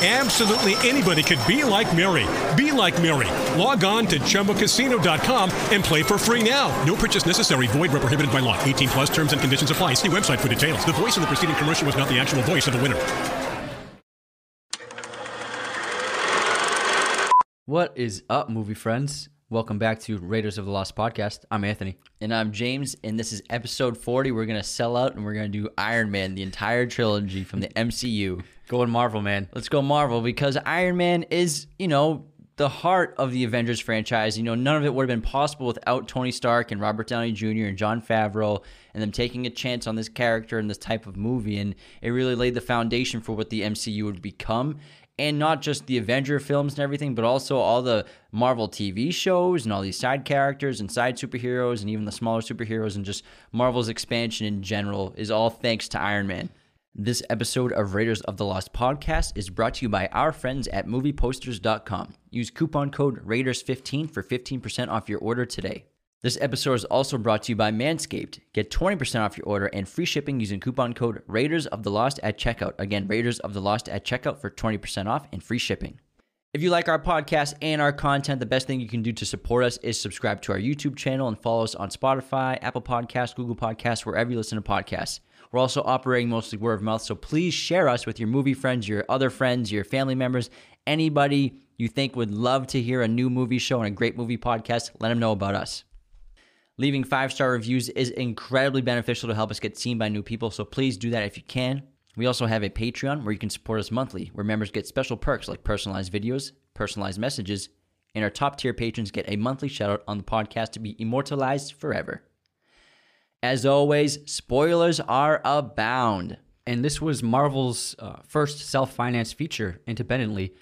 Absolutely anybody could be like Mary. Be like Mary. Log on to ChumbaCasino.com and play for free now. No purchase necessary. Void where prohibited by law. 18 plus terms and conditions apply. See website for details. The voice in the preceding commercial was not the actual voice of the winner. What is up, movie friends? Welcome back to Raiders of the Lost podcast. I'm Anthony. And I'm James, and this is episode 40. We're going to sell out and we're going to do Iron Man, the entire trilogy from the MCU. Going Marvel, man. Let's go Marvel because Iron Man is, you know, the heart of the Avengers franchise. You know, none of it would have been possible without Tony Stark and Robert Downey Jr. and Jon Favreau and them taking a chance on this character and this type of movie. And it really laid the foundation for what the MCU would become and not just the Avenger films and everything, but also all the Marvel TV shows and all these side characters and side superheroes and even the smaller superheroes and just Marvel's expansion in general is all thanks to Iron Man. This episode of Raiders of the Lost podcast is brought to you by our friends at movieposters.com. Use coupon code Raiders15 for 15% off your order today. This episode is also brought to you by Manscaped. Get 20% off your order and free shipping using coupon code Raiders of the Lost at checkout. Again, Raiders of the Lost at checkout for 20% off and free shipping. If you like our podcast and our content, the best thing you can do to support us is subscribe to our YouTube channel and follow us on Spotify, Apple Podcasts, Google Podcasts, wherever you listen to podcasts. We're also operating mostly word of mouth, so please share us with your movie friends, your other friends, your family members, anybody you think would love to hear a new movie show and a great movie podcast. Let them know about us. Leaving five star reviews is incredibly beneficial to help us get seen by new people, so please do that if you can. We also have a Patreon where you can support us monthly, where members get special perks like personalized videos, personalized messages, and our top tier patrons get a monthly shout out on the podcast to be immortalized forever. As always, spoilers are abound. And this was Marvel's uh, first self financed feature independently.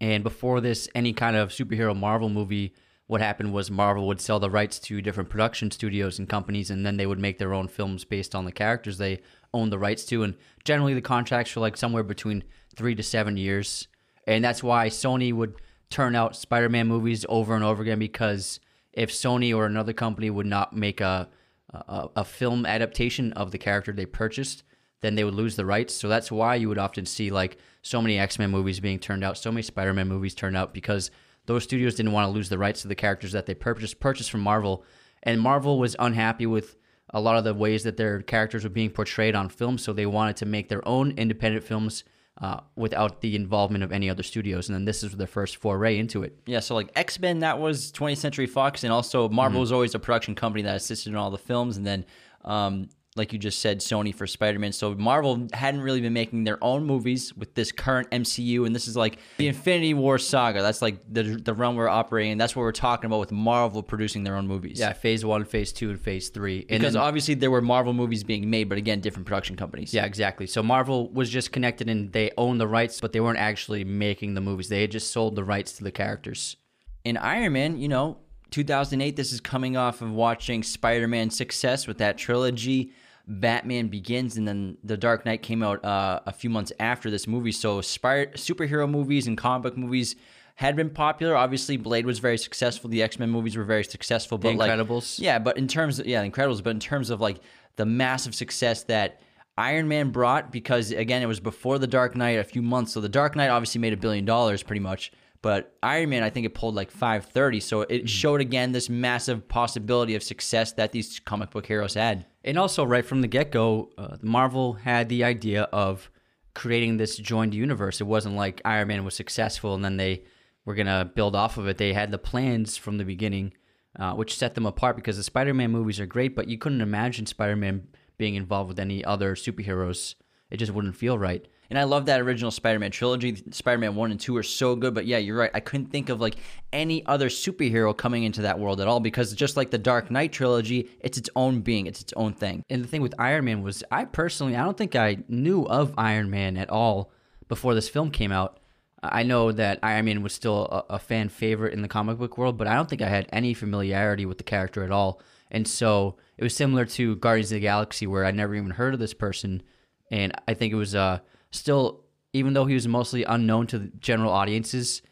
And before this, any kind of superhero Marvel movie what happened was Marvel would sell the rights to different production studios and companies, and then they would make their own films based on the characters they own the rights to. And generally, the contracts were like somewhere between three to seven years. And that's why Sony would turn out Spider Man movies over and over again because if Sony or another company would not make a, a, a film adaptation of the character they purchased, then they would lose the rights. So that's why you would often see like so many X Men movies being turned out, so many Spider Man movies turned out because those studios didn't want to lose the rights to the characters that they purchased purchased from Marvel, and Marvel was unhappy with a lot of the ways that their characters were being portrayed on film, so they wanted to make their own independent films uh, without the involvement of any other studios. And then this is their first foray into it. Yeah, so like X Men, that was 20th Century Fox, and also Marvel was always a production company that assisted in all the films, and then. Um, like you just said, Sony for Spider Man. So Marvel hadn't really been making their own movies with this current MCU, and this is like the Infinity War saga. That's like the the realm we're operating. in. That's what we're talking about with Marvel producing their own movies. Yeah, Phase One, Phase Two, and Phase Three. And because then- obviously there were Marvel movies being made, but again, different production companies. Yeah, exactly. So Marvel was just connected and they owned the rights, but they weren't actually making the movies. They had just sold the rights to the characters. in Iron Man, you know, 2008, this is coming off of watching Spider Man's success with that trilogy. Batman Begins, and then The Dark Knight came out uh, a few months after this movie. So, spir- superhero movies and comic book movies had been popular. Obviously, Blade was very successful. The X Men movies were very successful. But like, Incredibles. yeah. But in terms of yeah, The Incredibles. But in terms of like the massive success that Iron Man brought, because again, it was before The Dark Knight, a few months. So The Dark Knight obviously made a billion dollars, pretty much. But Iron Man, I think it pulled like 530. So it showed again this massive possibility of success that these comic book heroes had. And also, right from the get go, uh, Marvel had the idea of creating this joined universe. It wasn't like Iron Man was successful and then they were going to build off of it. They had the plans from the beginning, uh, which set them apart because the Spider Man movies are great, but you couldn't imagine Spider Man being involved with any other superheroes. It just wouldn't feel right. And I love that original Spider-Man trilogy. Spider-Man 1 and 2 are so good, but yeah, you're right. I couldn't think of like any other superhero coming into that world at all because just like the Dark Knight trilogy, it's its own being, it's its own thing. And the thing with Iron Man was, I personally, I don't think I knew of Iron Man at all before this film came out. I know that Iron Man was still a, a fan favorite in the comic book world, but I don't think I had any familiarity with the character at all. And so it was similar to Guardians of the Galaxy, where I never even heard of this person, and I think it was uh, still even though he was mostly unknown to general audiences,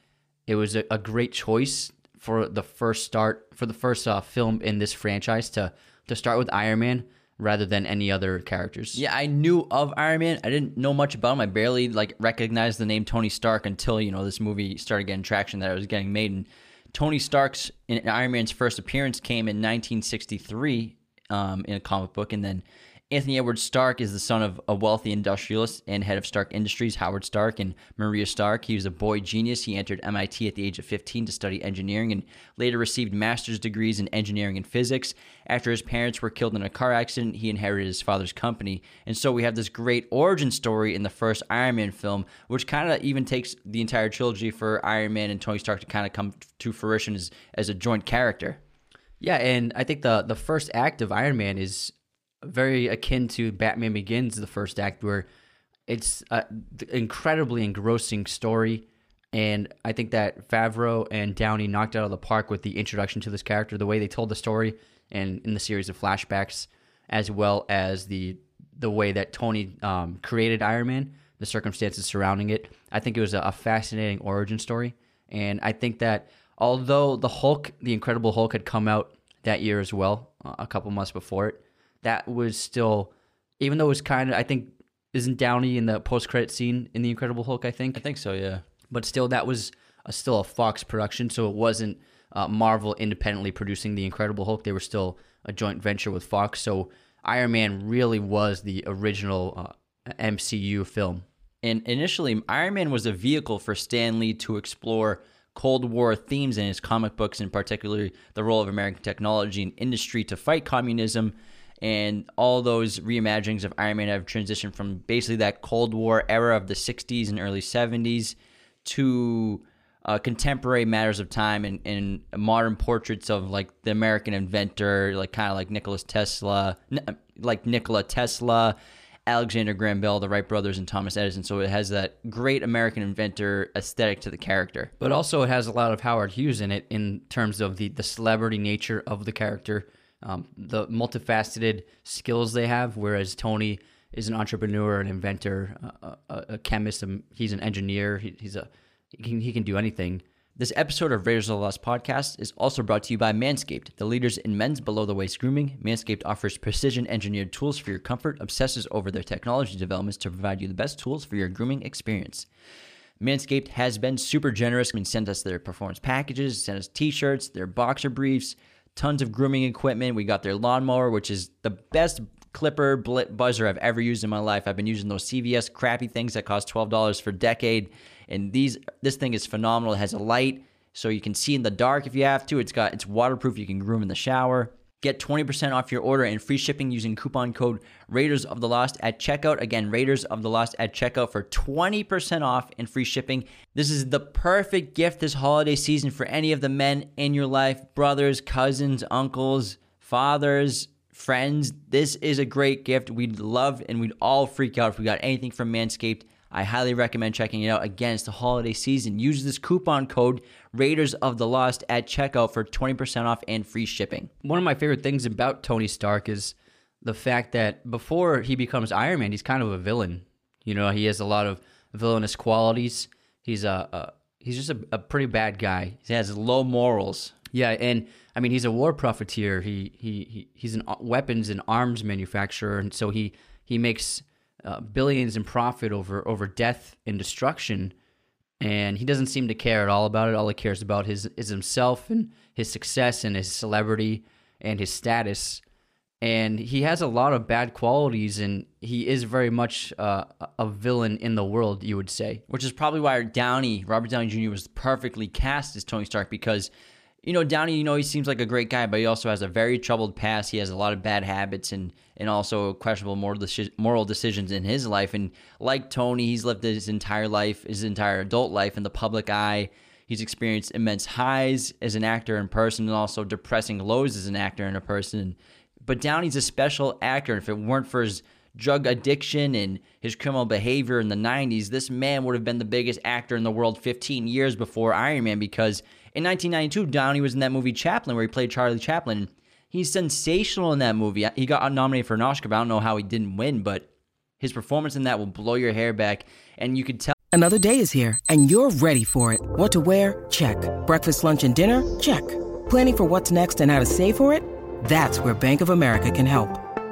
it was a, a great choice for the first start for the first uh, film in this franchise to to start with Iron Man rather than any other characters. Yeah, I knew of Iron Man. I didn't know much about him. I barely like recognized the name Tony Stark until you know this movie started getting traction that it was getting made. And Tony Stark's in Iron Man's first appearance came in 1963 um, in a comic book, and then Anthony Edward Stark is the son of a wealthy industrialist and head of Stark Industries, Howard Stark, and Maria Stark. He was a boy genius. He entered MIT at the age of 15 to study engineering and later received master's degrees in engineering and physics. After his parents were killed in a car accident, he inherited his father's company. And so we have this great origin story in the first Iron Man film, which kind of even takes the entire trilogy for Iron Man and Tony Stark to kind of come to fruition as, as a joint character. Yeah, and I think the the first act of Iron Man is very akin to Batman Begins, the first act, where it's an incredibly engrossing story. And I think that Favreau and Downey knocked out of the park with the introduction to this character, the way they told the story, and in the series of flashbacks, as well as the the way that Tony um, created Iron Man, the circumstances surrounding it. I think it was a, a fascinating origin story, and I think that although the Hulk, the Incredible Hulk, had come out that year as well, a couple months before it, that was still, even though it was kind of, I think, isn't Downey in the post credit scene in The Incredible Hulk? I think. I think so, yeah. But still, that was a, still a Fox production, so it wasn't uh, Marvel independently producing The Incredible Hulk. They were still a joint venture with Fox. So Iron Man really was the original uh, MCU film. And initially, Iron Man was a vehicle for Stan Lee to explore Cold War themes in his comic books, and particularly the role of American technology and industry to fight communism and all those reimaginings of Iron Man have transitioned from basically that Cold War era of the 60s and early 70s to uh, contemporary matters of time and, and, modern portraits of like the American inventor, like kind of like Nikola Tesla, like Nikola Tesla, Alexander Graham Bell, the Wright brothers, and Thomas Edison. So it has that great American inventor aesthetic to the character. But also, it has a lot of Howard Hughes in it in terms of the, the celebrity nature of the character um, the multifaceted skills they have. Whereas Tony is an entrepreneur, an inventor, a, a, a chemist. Um, he's an engineer. He, he's a he can, he can do anything. This episode of Raiders of the Lost podcast is also brought to you by Manscaped, the leaders in men's below the waist grooming. Manscaped offers precision engineered tools for your comfort, obsesses over their technology developments to provide you the best tools for your grooming experience. Manscaped has been super generous and sent us their performance packages, sent us t shirts, their boxer briefs, tons of grooming equipment. We got their lawnmower, which is the best clipper buzzer I've ever used in my life. I've been using those CVS crappy things that cost twelve dollars for a decade, and these this thing is phenomenal. It has a light, so you can see in the dark if you have to. It's got it's waterproof. You can groom in the shower. Get 20% off your order and free shipping using coupon code Raiders of the Lost at checkout. Again, Raiders of the Lost at checkout for 20% off and free shipping. This is the perfect gift this holiday season for any of the men in your life brothers, cousins, uncles, fathers, friends. This is a great gift. We'd love and we'd all freak out if we got anything from Manscaped. I highly recommend checking it out. Again, it's the holiday season. Use this coupon code Raiders of the Lost at checkout for 20% off and free shipping. One of my favorite things about Tony Stark is the fact that before he becomes Iron Man, he's kind of a villain. You know, he has a lot of villainous qualities. He's a, a he's just a, a, pretty bad guy. He has low morals. Yeah, and I mean he's a war profiteer. He he, he he's an weapons and arms manufacturer, and so he he makes uh, billions in profit over over death and destruction, and he doesn't seem to care at all about it. All he cares about is is himself and his success and his celebrity and his status. And he has a lot of bad qualities, and he is very much uh, a villain in the world, you would say. Which is probably why Downey, Robert Downey Jr., was perfectly cast as Tony Stark because you know, Downey, you know, he seems like a great guy, but he also has a very troubled past. He has a lot of bad habits and and also questionable moral moral decisions in his life. And like Tony, he's lived his entire life, his entire adult life in the public eye. He's experienced immense highs as an actor in person and also depressing lows as an actor in a person. But Downey's a special actor. If it weren't for his drug addiction and his criminal behavior in the 90s, this man would have been the biggest actor in the world 15 years before Iron Man because in 1992, Downey was in that movie Chaplin, where he played Charlie Chaplin. He's sensational in that movie. He got nominated for an Oscar, but I don't know how he didn't win. But His performance in that will blow your hair back, and you could tell. Another day is here, and you're ready for it. What to wear? Check. Breakfast, lunch, and dinner? Check. Planning for what's next and how to save for it? That's where Bank of America can help.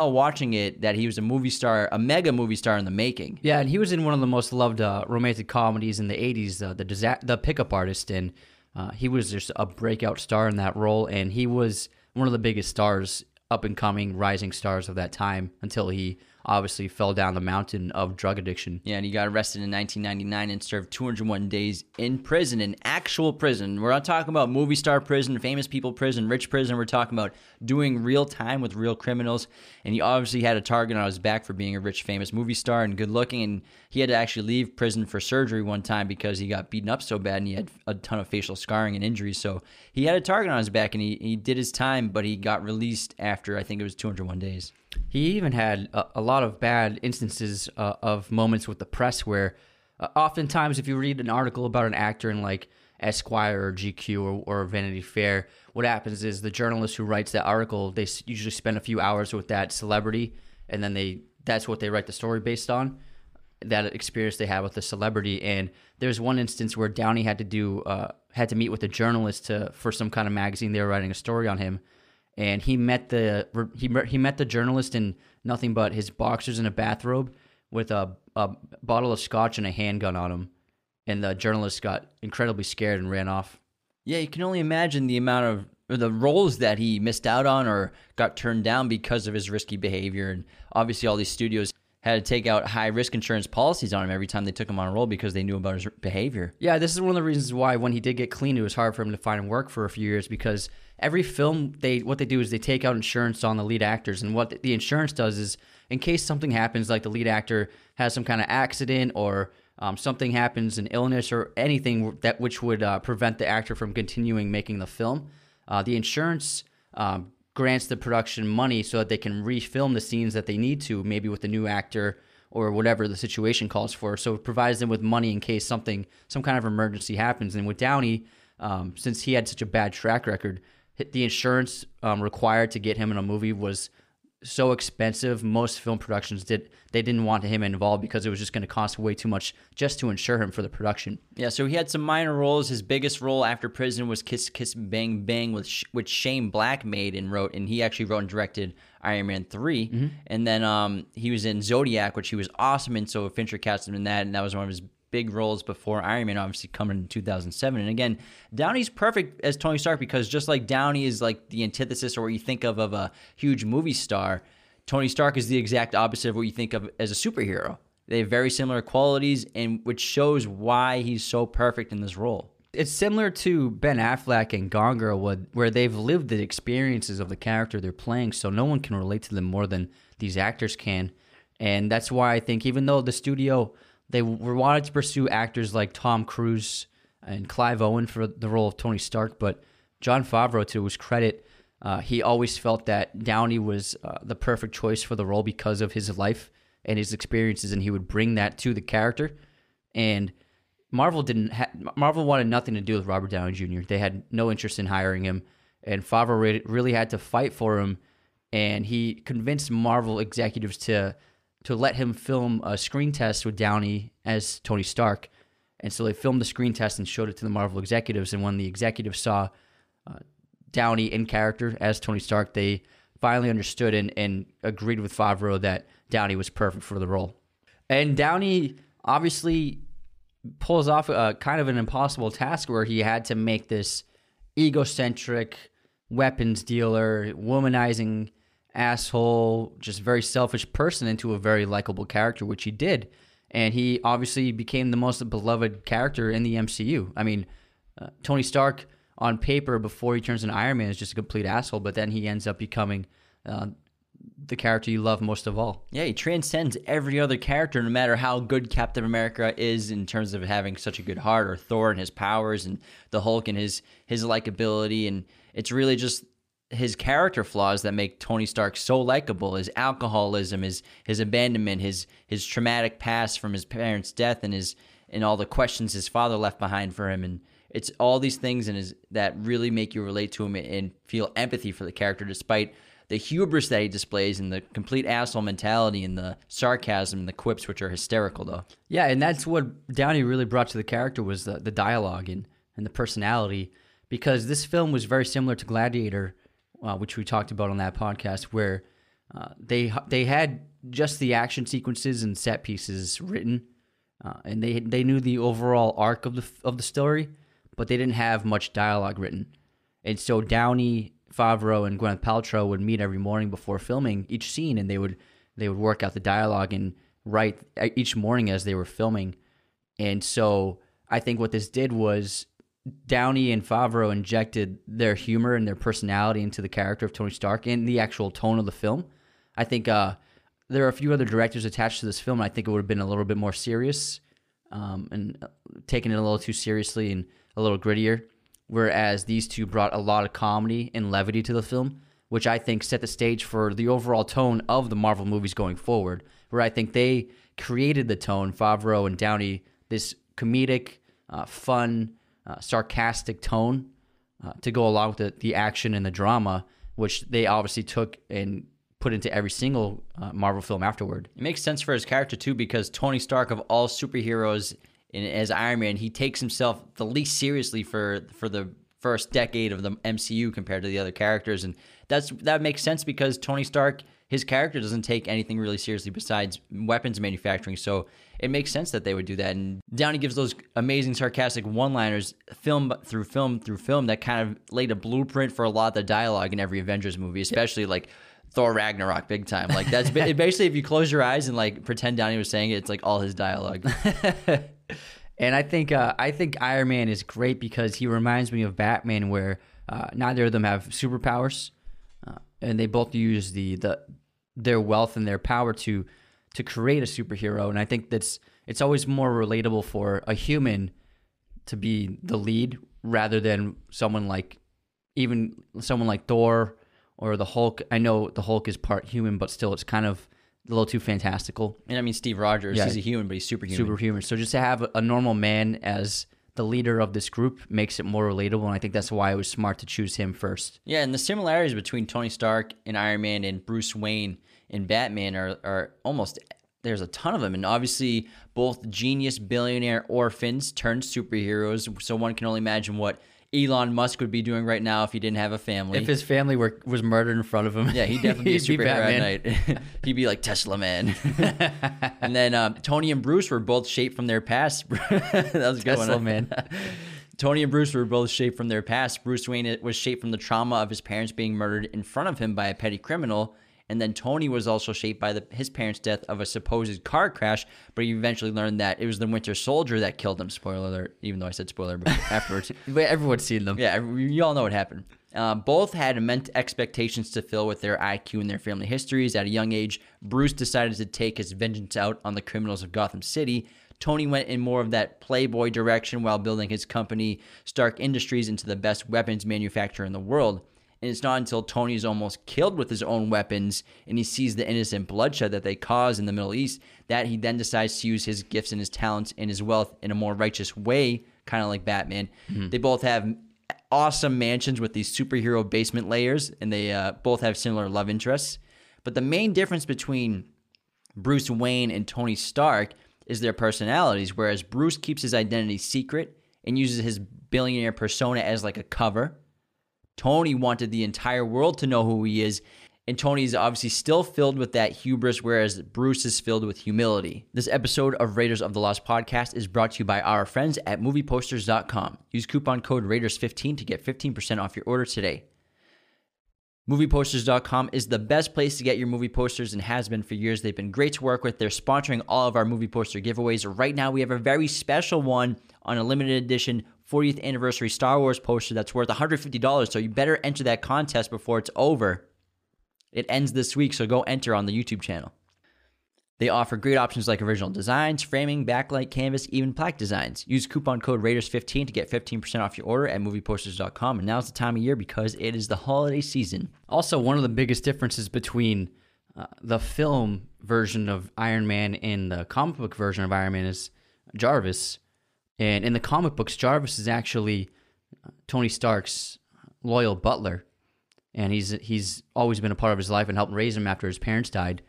watching it that he was a movie star, a mega movie star in the making. Yeah, and he was in one of the most loved uh, romantic comedies in the '80s, uh, the the Pickup Artist, and uh, he was just a breakout star in that role, and he was one of the biggest stars, up and coming, rising stars of that time until he obviously fell down the mountain of drug addiction. Yeah, and he got arrested in 1999 and served 201 days in prison, in actual prison. We're not talking about movie star prison, famous people prison, rich prison. We're talking about doing real time with real criminals. And he obviously had a target on his back for being a rich, famous movie star and good looking. And he had to actually leave prison for surgery one time because he got beaten up so bad and he had a ton of facial scarring and injuries. So he had a target on his back and he, he did his time, but he got released after I think it was 201 days. He even had a, a lot of bad instances uh, of moments with the press where, uh, oftentimes, if you read an article about an actor in like Esquire or GQ or, or, Vanity Fair, what happens is the journalist who writes that article they usually spend a few hours with that celebrity, and then they that's what they write the story based on, that experience they had with the celebrity. And there's one instance where Downey had to do uh, had to meet with a journalist to for some kind of magazine they were writing a story on him and he met the he he met the journalist in nothing but his boxers and a bathrobe with a, a bottle of scotch and a handgun on him, and the journalist got incredibly scared and ran off. Yeah, you can only imagine the amount of the roles that he missed out on or got turned down because of his risky behavior, and obviously all these studios had to take out high risk insurance policies on him every time they took him on a role because they knew about his behavior. Yeah, this is one of the reasons why when he did get clean, it was hard for him to find work for a few years because every film they what they do is they take out insurance on the lead actors, and what the insurance does is in case something happens, like the lead actor has some kind of accident or um, something happens, an illness or anything that which would uh, prevent the actor from continuing making the film, uh, the insurance um, grants the production money so that they can refilm the scenes that they need to, maybe with a new actor or whatever the situation calls for. So it provides them with money in case something, some kind of emergency happens. And with Downey, um, since he had such a bad track record, the insurance um, required to get him in a movie was so expensive. Most film productions did they didn't want him involved because it was just going to cost way too much just to insure him for the production. Yeah, so he had some minor roles. His biggest role after prison was Kiss Kiss Bang Bang, with which Shane Black made and wrote, and he actually wrote and directed Iron Man 3 mm-hmm. and then um, he was in Zodiac, which he was awesome in. So Fincher cast him in that, and that was one of his big roles before Iron Man, obviously coming in 2007. And again, Downey's perfect as Tony Stark because just like Downey is like the antithesis or what you think of of a huge movie star, Tony Stark is the exact opposite of what you think of as a superhero. They have very similar qualities, and which shows why he's so perfect in this role. It's similar to Ben Affleck and Gone Girl, where they've lived the experiences of the character they're playing, so no one can relate to them more than these actors can. And that's why I think, even though the studio they were wanted to pursue actors like Tom Cruise and Clive Owen for the role of Tony Stark, but Jon Favreau, to his credit, uh, he always felt that Downey was uh, the perfect choice for the role because of his life and his experiences, and he would bring that to the character. And Marvel didn't. Ha- Marvel wanted nothing to do with Robert Downey Jr. They had no interest in hiring him, and Favreau really had to fight for him. And he convinced Marvel executives to to let him film a screen test with Downey as Tony Stark. And so they filmed the screen test and showed it to the Marvel executives. And when the executives saw uh, Downey in character as Tony Stark, they finally understood and, and agreed with Favreau that Downey was perfect for the role. And Downey obviously pulls off a kind of an impossible task where he had to make this egocentric, weapons dealer, womanizing asshole, just very selfish person into a very likable character, which he did. And he obviously became the most beloved character in the MCU. I mean, uh, Tony Stark on paper before he turns into Iron Man is just a complete asshole, but then he ends up becoming uh, the character you love most of all. Yeah, he transcends every other character, no matter how good Captain America is in terms of having such a good heart, or Thor and his powers, and the Hulk and his his likability, and it's really just his character flaws that make Tony Stark so likable. His alcoholism, his his abandonment, his his traumatic past from his parents' death, and his and all the questions his father left behind for him, and it's all these things and is that really make you relate to him and feel empathy for the character, despite the hubris that he displays and the complete asshole mentality and the sarcasm and the quips, which are hysterical, though. Yeah, and that's what Downey really brought to the character was the, the dialogue and, and the personality, because this film was very similar to Gladiator, uh, which we talked about on that podcast, where uh, they they had just the action sequences and set pieces written, uh, and they they knew the overall arc of the of the story, but they didn't have much dialogue written, and so Downey Favreau and Gwyneth Paltrow would meet every morning before filming each scene, and they would they would work out the dialogue and write each morning as they were filming. And so I think what this did was Downey and Favreau injected their humor and their personality into the character of Tony Stark and the actual tone of the film. I think uh, there are a few other directors attached to this film. I think it would have been a little bit more serious um, and uh, taken it a little too seriously and a little grittier whereas these two brought a lot of comedy and levity to the film, which I think set the stage for the overall tone of the Marvel movies going forward. Where I think they created the tone, Favreau and Downey, this comedic, uh, fun, uh, sarcastic tone uh, to go along with the, the action and the drama, which they obviously took and put into every single uh, Marvel film afterward. It makes sense for his character too, because Tony Stark of all superheroes and as Iron Man, he takes himself the least seriously for for the first decade of the MCU compared to the other characters, and that's that makes sense because Tony Stark, his character doesn't take anything really seriously besides weapons manufacturing. So it makes sense that they would do that. And Downey gives those amazing sarcastic one-liners, film through film through film, that kind of laid a blueprint for a lot of the dialogue in every Avengers movie, especially like. Thor Ragnarok, big time. Like that's basically if you close your eyes and like pretend Downey was saying it, it's like all his dialogue. And I think uh, I think Iron Man is great because he reminds me of Batman, where uh, neither of them have superpowers, uh, and they both use the, the their wealth and their power to to create a superhero. And I think that's it's always more relatable for a human to be the lead rather than someone like even someone like Thor or the Hulk. I know the Hulk is part human, but still, it's kind of a little too fantastical. And I mean, Steve Rogers, Yeah. he's a human, but he's superhuman. superhuman. So just to have a normal man as the leader of this group makes it more relatable, and I think that's why it was smart to choose him first. Yeah, and the similarities between Tony Stark and Iron Man and Bruce Wayne and Batman are, are almost there's a ton of them, and obviously both genius billionaire orphans turned superheroes. So one can only imagine what Elon Musk would be doing right now if he didn't have a family. If his family were was murdered in front of him, yeah, he'd definitely be a he'd be superhero at Batman. night. he'd be like Tesla man. and then um, Tony and Bruce were both shaped from their past. that was a good Tesla one. man. Tony and Bruce were both shaped from their past. Bruce Wayne was shaped from the trauma of his parents being murdered in front of him by a petty criminal. And then Tony was also shaped by the, his parents' death of a supposed car crash, but he eventually learned that it was the Winter Soldier that killed him. Spoiler alert, even though I said spoiler but afterwards. But everyone's seen them. Yeah, you all know what happened. Uh, both had immense expectations to fill with their IQ and their family histories. At a young age, Bruce decided to take his vengeance out on the criminals of Gotham City. Tony went in more of that playboy direction while building his company, Stark Industries, into the best weapons manufacturer in the world. And it's not until Tony is almost killed with his own weapons and he sees the innocent bloodshed that they cause in the Middle East that he then decides to use his gifts and his talents and his wealth in a more righteous way, kind of like Batman. They both have awesome mansions with these superhero basement layers, and they uh, both have similar love interests. But the main difference between Bruce Wayne and Tony Stark is their personalities, whereas Bruce keeps his identity secret and uses his billionaire persona as like a cover. Tony wanted the entire world to know who he is, and Tony is obviously still filled with that hubris, whereas Bruce is filled with humility. This episode of Raiders of the Lost podcast is brought to you by our friends at movieposters.com. Use coupon code Raiders15 to get 15% off your order today. Movieposters.com is the best place to get your movie posters and has been for years. They've been great to work with. They're sponsoring all of our movie poster giveaways. Right now, we have a very special one on a limited edition 40th anniversary Star Wars poster that's worth $150. So you better enter that contest before it's over. It ends this week, so go enter on the YouTube channel. They offer great options like original designs, framing, backlight, canvas, even plaque designs. Use coupon code Raiders15 to get 15% off your order at movieposters.com. And now's the time of year because it is the holiday season. Also, one of the biggest differences between uh, the film version of Iron Man and the comic book version of Iron Man is Jarvis. And in the comic books, Jarvis is actually uh, Tony Stark's loyal butler, and he's he's always been a part of his life and helped raise him after his parents died.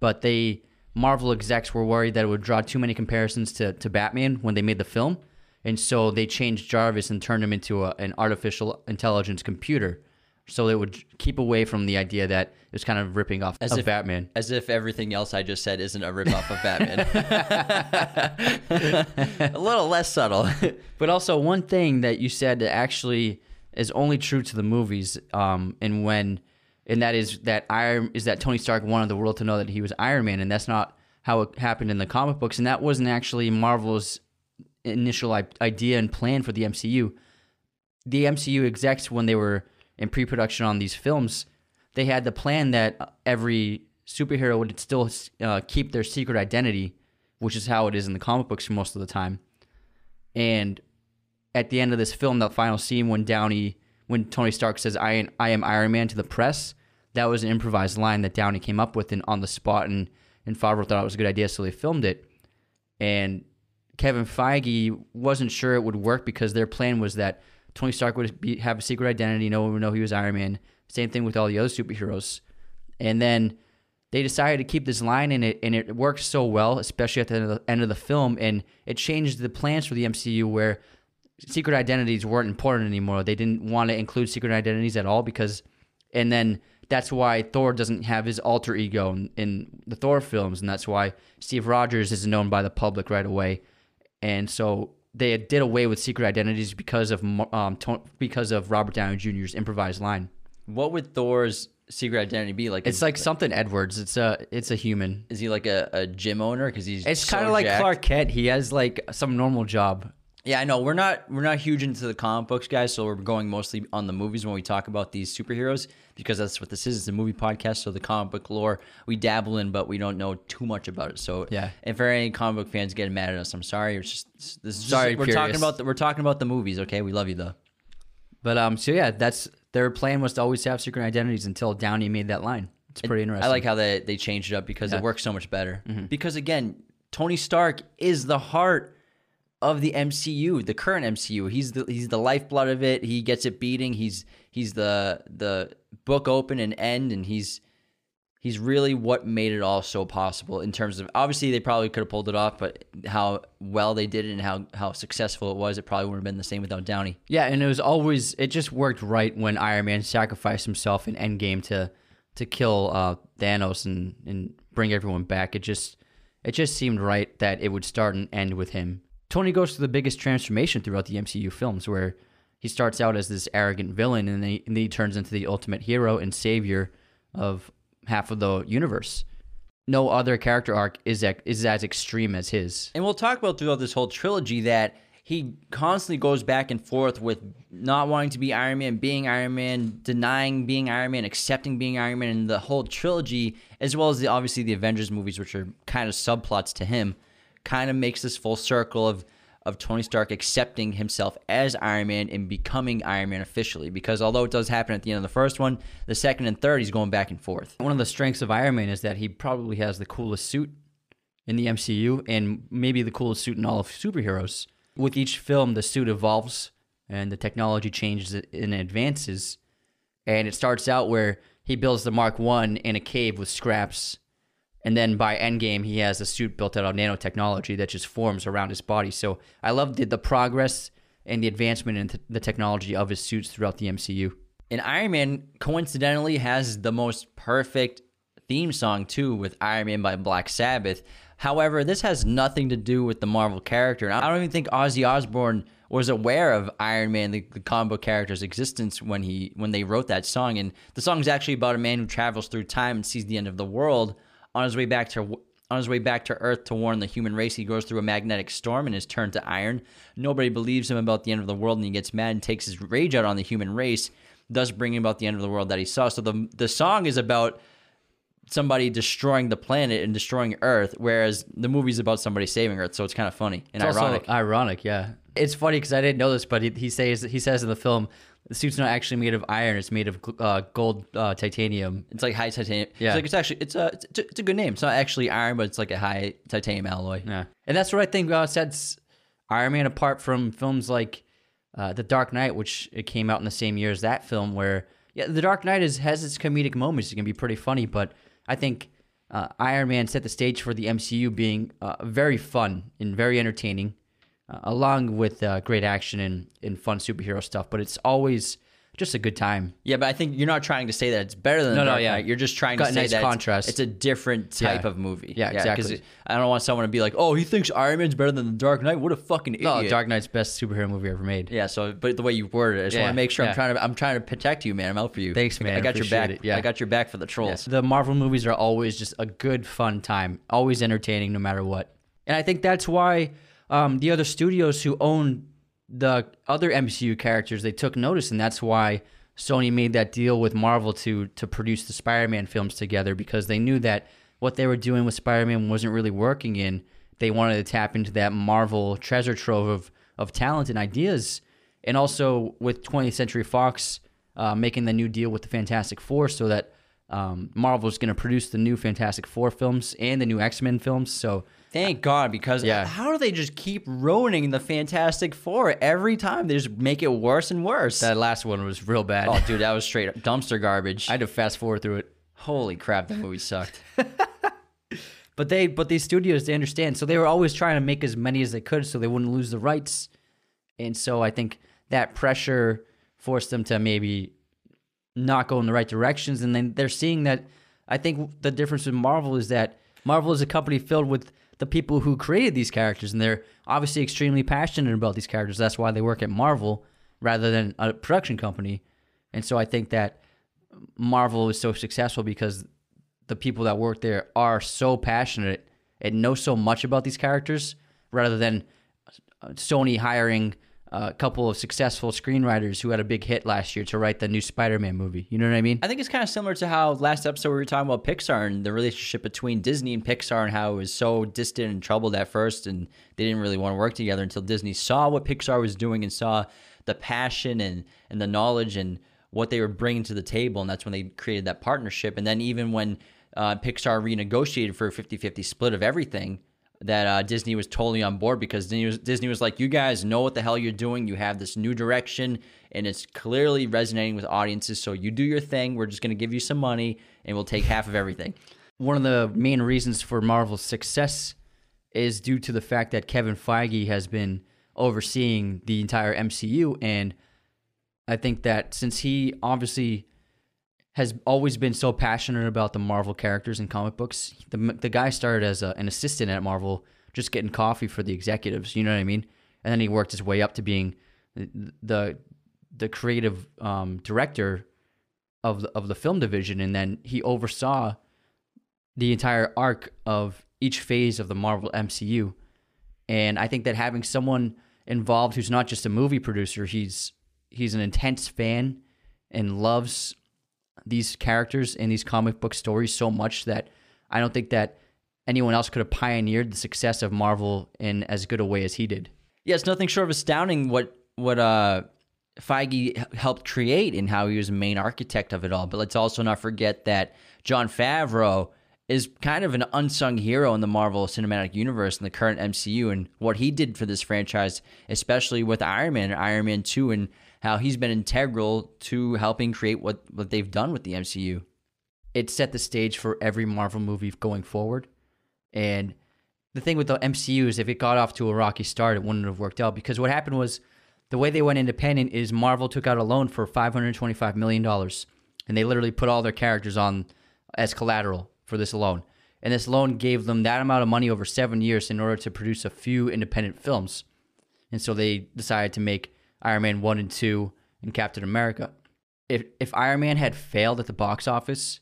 But they Marvel execs were worried that it would draw too many comparisons to, to Batman when they made the film. And so they changed Jarvis and turned him into a, an artificial intelligence computer. So it would keep away from the idea that it was kind of ripping off As of if- Batman. As if everything else I just said isn't a ripoff of Batman. a little less subtle. But also one thing that you said that actually is only true to the movies, um, and when, and that is that Iron is that Tony Stark wanted the world to know that he was Iron Man, and that's not how it happened in the comic books, and that wasn't actually Marvel's initial idea and plan for the MCU. The MCU execs, when they were in pre-production on these films, they had the plan that every superhero would still uh, keep their secret identity, which is how it is in the comic books most of the time. And at the end of this film, the final scene when Downey, when Tony Stark says, "I I am Iron Man" to the press, that was an improvised line that Downey came up with and on the spot, and and Favreau thought it was a good idea, so they filmed it. And Kevin Feige wasn't sure it would work because their plan was that Tony Stark would be, have a secret identity, no one would know he was Iron Man. Same thing with all the other superheroes. And then they decided to keep this line in it, and it worked so well, especially at the end of the, end of the film. And it changed the plans for the MCU where secret identities weren't important anymore. They didn't want to include secret identities at all because, and then that's why Thor doesn't have his alter ego in, in the Thor films, and that's why Steve Rogers is known by the public right away. And so they did away with secret identities because of um, to- because of Robert Downey Jr.'s improvised line. what would Thor's secret identity be? Like, It's is, like something Edwards. It's a it's a human. is he like a, a gym owner? Because he's It's so kind of like? Clark Kent. He has like some normal job. Yeah, I know we're not we're not huge into the comic books, guys. So we're going mostly on the movies when we talk about these superheroes because that's what this is. It's a movie podcast, so the comic book lore we dabble in, but we don't know too much about it. So Yeah. if there are any comic book fans getting mad at us, I'm sorry. It's just this is just- Sorry, we're talking about the, we're talking about the movies. Okay, we love you though. But um, so yeah, that's their plan was to always have secret identities until Downey made that line. It's pretty interesting. I like how they they changed it up because Yeah. Mm-hmm. it works so much better. Because again, Tony Stark is the heart of the MCU, the current MCU. He's the he's the lifeblood of it. He gets it beating. He's he's the the book open and end, and he's he's really what made it all so possible in terms of obviously they probably could have pulled it off, but how well they did it and how how successful it was, it probably wouldn't have been the same without Downey. Yeah, and it was always it just worked right when Iron Man sacrificed himself in Endgame to to kill uh, Thanos and and bring everyone back. It just it just seemed right that it would start and end with him. Tony goes through the biggest transformation throughout the MCU films, where he starts out as this arrogant villain, and then he, and then he turns into the ultimate hero and savior of half of the universe. No other character arc is is as extreme as his. And we'll talk about throughout this whole trilogy that he constantly goes back and forth with not wanting to be Iron Man, being Iron Man, denying being Iron Man, accepting being Iron Man, and the whole trilogy, as well as the obviously the Avengers movies, which are kind of subplots to him, kind of makes this full circle of of Tony Stark accepting himself as Iron Man and becoming Iron Man officially. Because although it does happen at the end of the first one, the second and third he's going back and forth. One of the strengths of Iron Man is that he probably has the coolest suit in the MCU and maybe the coolest suit in all of superheroes. With each film, the suit evolves and the technology changes and advances. And it starts out where he builds the Mark One in a cave with scraps. And then by Endgame, he has a suit built out of nanotechnology that just forms around his body. So I love the, the progress and the advancement in th- the technology of his suits throughout the MCU. And Iron Man coincidentally has the most perfect theme song too with Iron Man by Black Sabbath. However, this has nothing to do with the Marvel character. I don't even think Ozzy Osbourne was aware of Iron Man, the, the comic character's existence when he when they wrote that song. And the song is actually about a man who travels through time and sees the end of the world on his way back to on his way back to Earth to warn the human race. He goes through a magnetic storm and is turned to iron. Nobody believes him about the end of the world, and he gets mad and takes his rage out on the human race, thus bringing about the end of the world that he saw. So the the song is about somebody destroying the planet and destroying Earth, whereas the movie's about somebody saving Earth. So it's kind of funny and It's ironic. ironic, yeah. It's funny because I didn't know this, but he, he says he says in the film the suit's not actually made of iron; it's made of uh, gold uh, titanium. It's like high titanium. Yeah. It's like it's actually it's a it's a, it's a good name. It's not actually iron, but it's like a high titanium alloy. Yeah, and that's what I think uh, sets Iron Man apart from films like uh, The Dark Knight, which it came out in the same year as that film. Where yeah, The Dark Knight is has its comedic moments; it can be pretty funny, but I think uh, Iron Man set the stage for the MCU being uh, very fun and very entertaining, uh, along with uh, great action and, and fun superhero stuff. But it's always just a good time. Yeah, but I think you're not trying to say that it's better than No, The no, yeah. Knight. You're just trying Got to say nice that contrast. It's, a different type Yeah. of movie. Yeah, exactly. I don't want someone to be like, "Oh, he thinks Iron Man's better than The Dark Knight." What a fucking idiot! No, Dark Knight's best superhero movie ever made. Yeah. So, but the way you worded it, I just Yeah, want to make sure yeah. I'm trying to I'm trying to protect you, man. I'm out for you. Thanks, I- man. I got your back. it. Yeah. I got your back for the trolls. The Marvel movies are always just a good, fun time, always entertaining no matter what. And I think that's why um, the other studios who own the other MCU characters they took notice, and that's why Sony made that deal with Marvel to to produce the Spider-Man films together because they knew that what they were doing with Spider-Man wasn't really working, and they wanted to tap into that Marvel treasure trove of of talent and ideas, and also with 20th Century Fox uh, making the new deal with the Fantastic Four, so that um, is going to produce the new Fantastic Four films and the new X Men films. So Thank God, because Yeah. how do they just keep ruining the Fantastic Four every time? They just make it worse and worse. that last one was real bad. oh, dude, that was straight up dumpster garbage. I had to fast forward through it. Holy crap, that movie sucked. But they, but these studios, they understand. So they were always trying to make as many as they could, so they wouldn't lose the rights. And so I think that pressure forced them to maybe not go in the right directions. And then they're seeing that. I think the difference with Marvel is that Marvel is a company filled with the people who created these characters, and they're obviously extremely passionate about these characters. That's why they work at Marvel rather than a production company. And so I think that Marvel is so successful because the people that work there are so passionate and know so much about these characters rather than Sony hiring a couple of successful screenwriters who had a big hit last year to write the new Spider-Man movie. You know what I mean? I think it's kind of similar to how last episode we were talking about Pixar and the relationship between Disney and Pixar and how it was so distant and troubled at first, and they didn't really want to work together until Disney saw what Pixar was doing and saw the passion and and the knowledge and what they were bringing to the table, and that's when they created that partnership. And then even when uh, Pixar renegotiated for a 50-50 split of everything, that uh, Disney was totally on board because Disney was, Disney was like, you guys know what the hell you're doing. You have this new direction, and it's clearly resonating with audiences. So you do your thing. We're just going to give you some money, and we'll take half of everything. One of the main reasons for Marvel's success is due to the fact that Kevin Feige has been overseeing the entire MCU. And I think that since he obviously has always been so passionate about the Marvel characters and comic books, the, the guy started as a, an assistant at Marvel, just getting coffee for the executives. You know what I mean? And then he worked his way up to being the the, creative um, director of the, of the film division, and then he oversaw the entire arc of each phase of the Marvel MCU. And I think that having someone involved who's not just a movie producer, he's he's an intense fan and loves these characters in these comic book stories so much that I don't think that anyone else could have pioneered the success of Marvel in as good a way as he did. Yeah, it's nothing short of astounding what what uh, Feige helped create and how he was the main architect of it all. But let's also not forget that Jon Favreau is kind of an unsung hero in the Marvel Cinematic Universe in the current MCU and what he did for this franchise, especially with Iron Man and Iron Man 2 and how he's been integral to helping create what, what they've done with the MCU. it set the stage for every Marvel movie going forward. And the thing with the MCU is if it got off to a rocky start, it wouldn't have worked out because what happened was the way they went independent is Marvel took out a loan for $525 million and they literally put all their characters on as collateral for this loan. And this loan gave them that amount of money over seven years in order to produce a few independent films. and so they decided to make Iron Man one and two and Captain America. If if Iron Man had failed at the box office,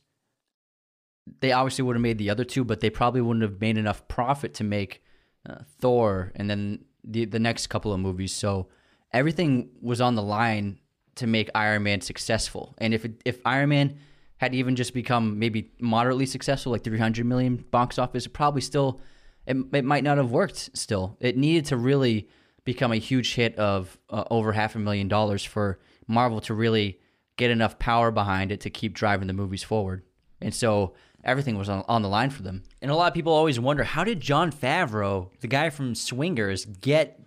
they obviously would have made the other two, but they probably wouldn't have made enough profit to make uh, Thor and then the the next couple of movies. So everything was on the line to make Iron Man successful. And if it, if Iron Man had even just become maybe moderately successful, like 300 million box office, probably still it, it might not have worked. Still, it needed to really become a huge hit of uh, over half a million dollars for Marvel to really get enough power behind it to keep driving the movies forward. And so everything was on, on the line for them. And a lot of people always wonder how did Jon Favreau, the guy from Swingers, get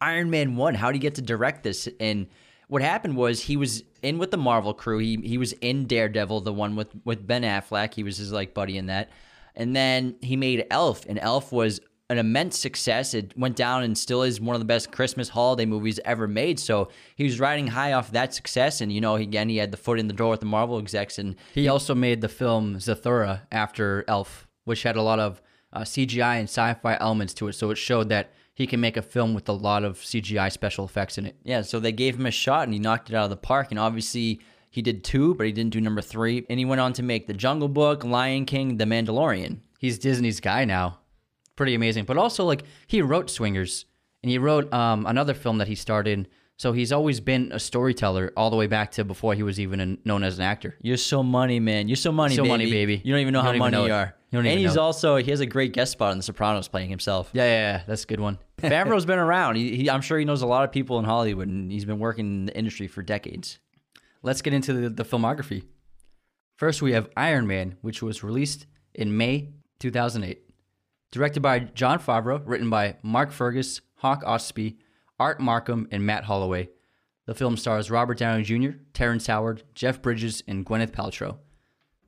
Iron Man 1? How did he get to direct this? And what happened was he was in with the Marvel crew. He he was in Daredevil, the one with with Ben Affleck. He was his like buddy in that. And then he made Elf, and Elf was an immense success. It went down and still is one of the best Christmas holiday movies ever made. So he was riding high off that success. And, you know, again, he had the foot in the door with the Marvel execs. And he also made the film Zathura after Elf, which had a lot of uh, CGI and sci fi elements to it. So it showed that he can make a film with a lot of CGI special effects in it. Yeah. So they gave him a shot and he knocked it out of the park. And obviously, he did two, but he didn't do number three. And he went on to make The Jungle Book, Lion King, The Mandalorian. He's Disney's guy now pretty amazing. But also, like he wrote Swingers, and he wrote um, another film that he starred in. So he's always been a storyteller all the way back to before he was even a, known as an actor. You're so money, man. You're so money, So baby. money, baby. You don't even know You how money know you are. You and he's know. also he has a great guest spot in The Sopranos playing himself. Yeah, yeah, yeah. That's a good one. Favreau's been around. He, he, I'm sure he knows a lot of people in Hollywood, and he's been working in the industry for decades. Let's get into the, the filmography. First, we have Iron Man, which was released in May 2008. Directed by Jon Favreau, written by Mark Fergus, Hawk Ostby, Art Marcum, and Matt Holloway. The film stars Robert Downey Jr., Terrence Howard, Jeff Bridges, and Gwyneth Paltrow.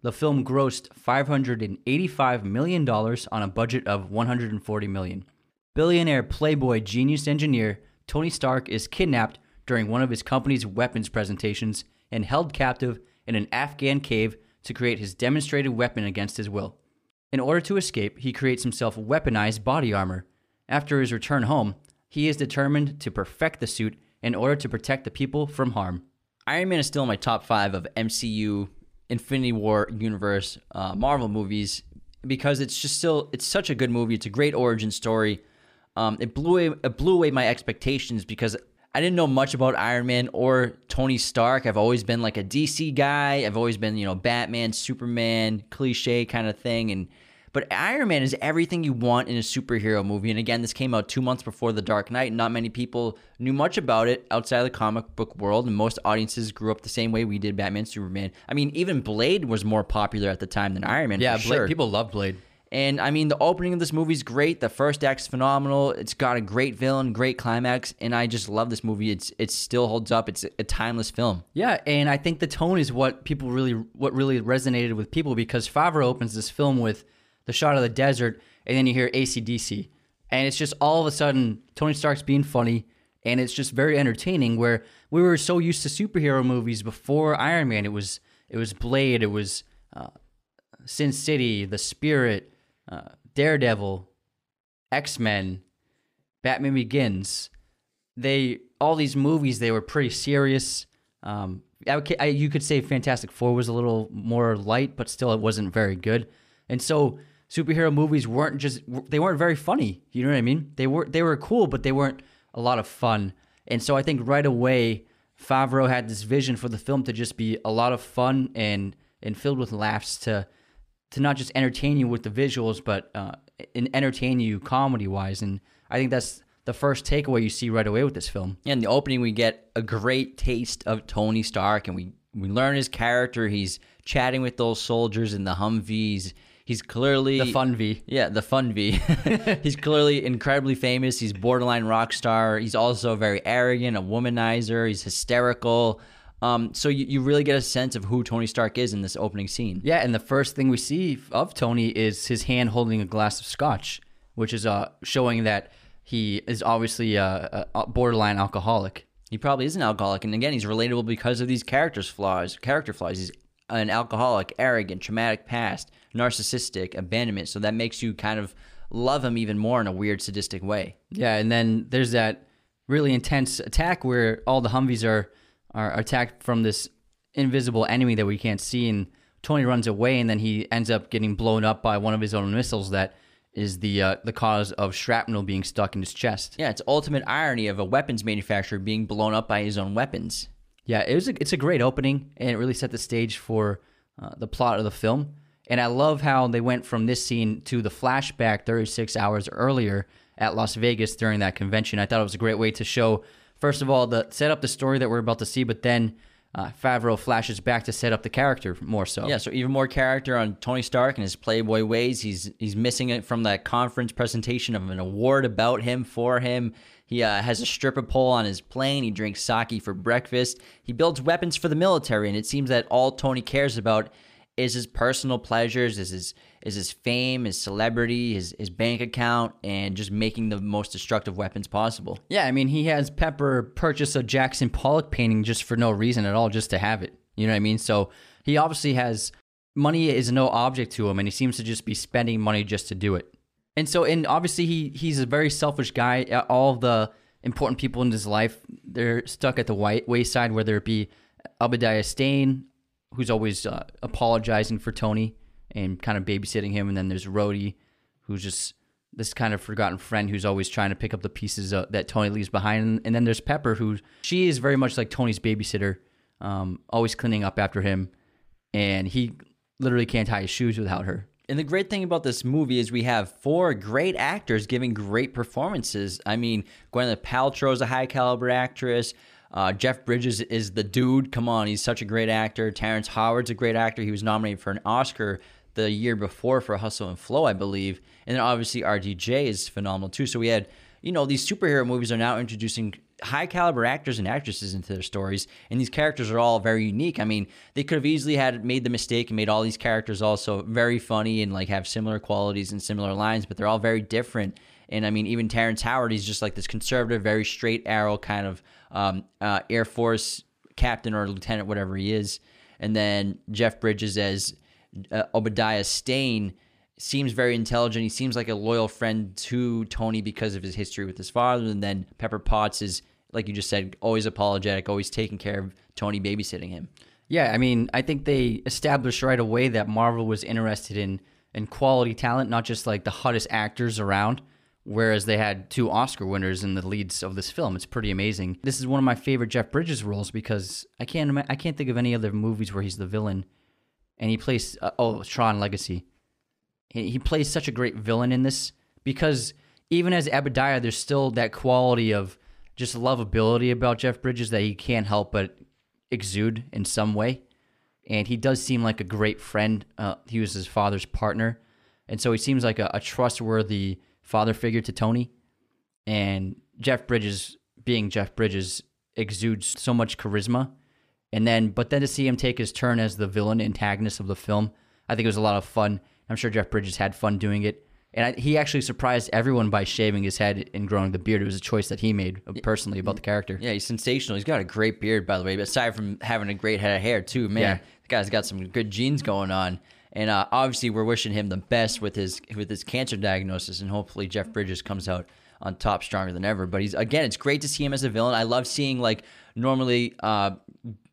The film grossed $585 million on a budget of 140 million. Billionaire playboy genius engineer Tony Stark is kidnapped during one of his company's weapons presentations and held captive in an Afghan cave to create his demonstrated weapon against his will. In order to escape, he creates himself weaponized body armor. After his return home, he is determined to perfect the suit in order to protect the people from harm. Iron Man is still in my top five of MCU, Infinity War universe, uh, Marvel movies because it's just still it's such a good movie. It's a great origin story. Um, it blew away, it blew away my expectations because I didn't know much about Iron Man or Tony Stark. I've always been like a DC guy. I've always been you know Batman, Superman, cliche kind of thing, and but Iron Man is everything you want in a superhero movie. And again, this came out two months before The Dark Knight. Not many people knew much about it outside of the comic book world, and most audiences grew up the same way we did Batman, Superman. I mean, even Blade was more popular at the time than Iron Man. Yeah, Blade, sure. people love Blade. And I mean, the opening of this movie is great. The first act's phenomenal. It's got a great villain, great climax, and I just love this movie. It's it still holds up. It's a timeless film. Yeah, and I think the tone is what people really what really resonated with people because Favreau opens this film with the shot of the desert, and then you hear ACDC, and it's just all of a sudden Tony Stark's being funny, and it's just very entertaining. Where we were so used to superhero movies before Iron Man, it was it was Blade, it was uh, Sin City, The Spirit, uh, Daredevil, X Men, Batman Begins they all these movies they were pretty serious. Um, I, I, you could say Fantastic Four was a little more light, but still it wasn't very good. And so superhero movies weren't just they weren't very funny. You know what I mean? They were they were cool, but they weren't a lot of fun. And so I think right away Favreau had this vision for the film to just be a lot of fun and and filled with laughs to to not just entertain you with the visuals, but uh, and entertain you comedy wise. And I think that's the first takeaway you see right away with this film. In the opening, we get a great taste of Tony Stark, and we we learn his character. He's chatting with those soldiers in the Humvees. He's clearly The fun V. Yeah, the fun V. he's clearly incredibly famous. He's borderline rock star. He's also very arrogant, a womanizer. He's hysterical. Um, so you, you really get a sense of who Tony Stark is in this opening scene. Yeah, and the first thing we see of Tony is his hand holding a glass of scotch, which is uh, showing that he is obviously a, a borderline alcoholic. He probably is an alcoholic, and again, he's relatable because of these characters' flaws. Character flaws. He's an alcoholic, arrogant, traumatic past, narcissistic, abandonment. So that makes you kind of love him even more in a weird, sadistic way. Yeah, and then there's that really intense attack where all the Humvees are are attacked from this invisible enemy that we can't see, and Tony runs away, and then he ends up getting blown up by one of his own missiles that is the uh, the cause of shrapnel being stuck in his chest. Yeah, it's ultimate irony of a weapons manufacturer being blown up by his own weapons. Yeah, it was a, it's a great opening, and it really set the stage for uh, the plot of the film. And I love how they went from this scene to the flashback 36 hours earlier at Las Vegas during that convention. I thought it was a great way to show, first of all, the set up the story that we're about to see, but then uh, Favreau flashes back to set up the character more so. Yeah, so even more character on Tony Stark and his playboy ways. He's he's missing it from that conference presentation of an award about him for him. He uh, has a stripper pole on his plane. He drinks sake for breakfast. He builds weapons for the military, and it seems that all Tony cares about is his personal pleasures, is his is his fame, his celebrity, his his bank account, and just making the most destructive weapons possible. Yeah, I mean, he has Pepper purchase a Jackson Pollock painting just for no reason at all, just to have it. You know what I mean? So he obviously has money is no object to him, and he seems to just be spending money just to do it. And so, and obviously, he he's a very selfish guy. All the important people in his life, they're stuck at the white wayside, whether it be Obadiah Stane, who's always uh, apologizing for Tony and kind of babysitting him, and then there's Rhodey, who's just this kind of forgotten friend who's always trying to pick up the pieces uh, that Tony leaves behind, and then there's Pepper, who she is very much like Tony's babysitter, um, always cleaning up after him, and he literally can't tie his shoes without her. And the great thing about this movie is we have four great actors giving great performances. I mean, Gwyneth Paltrow is a high caliber actress. Uh, Jeff Bridges is the dude. Come on, he's such a great actor. Terrence Howard's a great actor. He was nominated for an Oscar the year before for Hustle and Flow, I believe. And then obviously RDJ is phenomenal too. So we had, you know, these superhero movies are now introducing high caliber actors and actresses into their stories, and these characters are all very unique. I mean, they could have easily had made the mistake and made all these characters also very funny and like have similar qualities and similar lines, but they're all very different. And I mean, even Terrence Howard, he's just like this conservative, very straight arrow kind of um, uh, Air Force captain or lieutenant, whatever he is. And then Jeff Bridges as uh, Obadiah Stane seems very intelligent. He seems like a loyal friend to Tony because of his history with his father. And then Pepper Potts is, like you just said, always apologetic, always taking care of Tony babysitting him. Yeah, I mean, I think they established right away that Marvel was interested in in quality talent, not just like the hottest actors around. Whereas they had two Oscar winners in the leads of this film, it's pretty amazing. This is one of my favorite Jeff Bridges roles because I can't I can't think of any other movies where he's the villain, and he plays uh, oh Tron Legacy he plays such a great villain in this because even as Obadiah, there's still that quality of just lovability about Jeff Bridges that he can't help but exude in some way. And he does seem like a great friend. Uh, he was his father's partner. And so he seems like a, a trustworthy father figure to Tony. And Jeff Bridges, being Jeff Bridges, exudes so much charisma. And then, but then to see him take his turn as the villain antagonist of the film, I think it was a lot of fun. I'm sure Jeff Bridges had fun doing it. And I, he actually surprised everyone by shaving his head and growing the beard. It was a choice that he made uh, personally about the character. Yeah, he's sensational. He's got a great beard, by the way. But aside from having a great head of hair, too, man, yeah. the guy's got some good genes going on. And uh, obviously, we're wishing him the best with his with his cancer diagnosis, and hopefully, Jeff Bridges comes out on top stronger than ever. But he's again, it's great to see him as a villain. I love seeing like normally uh,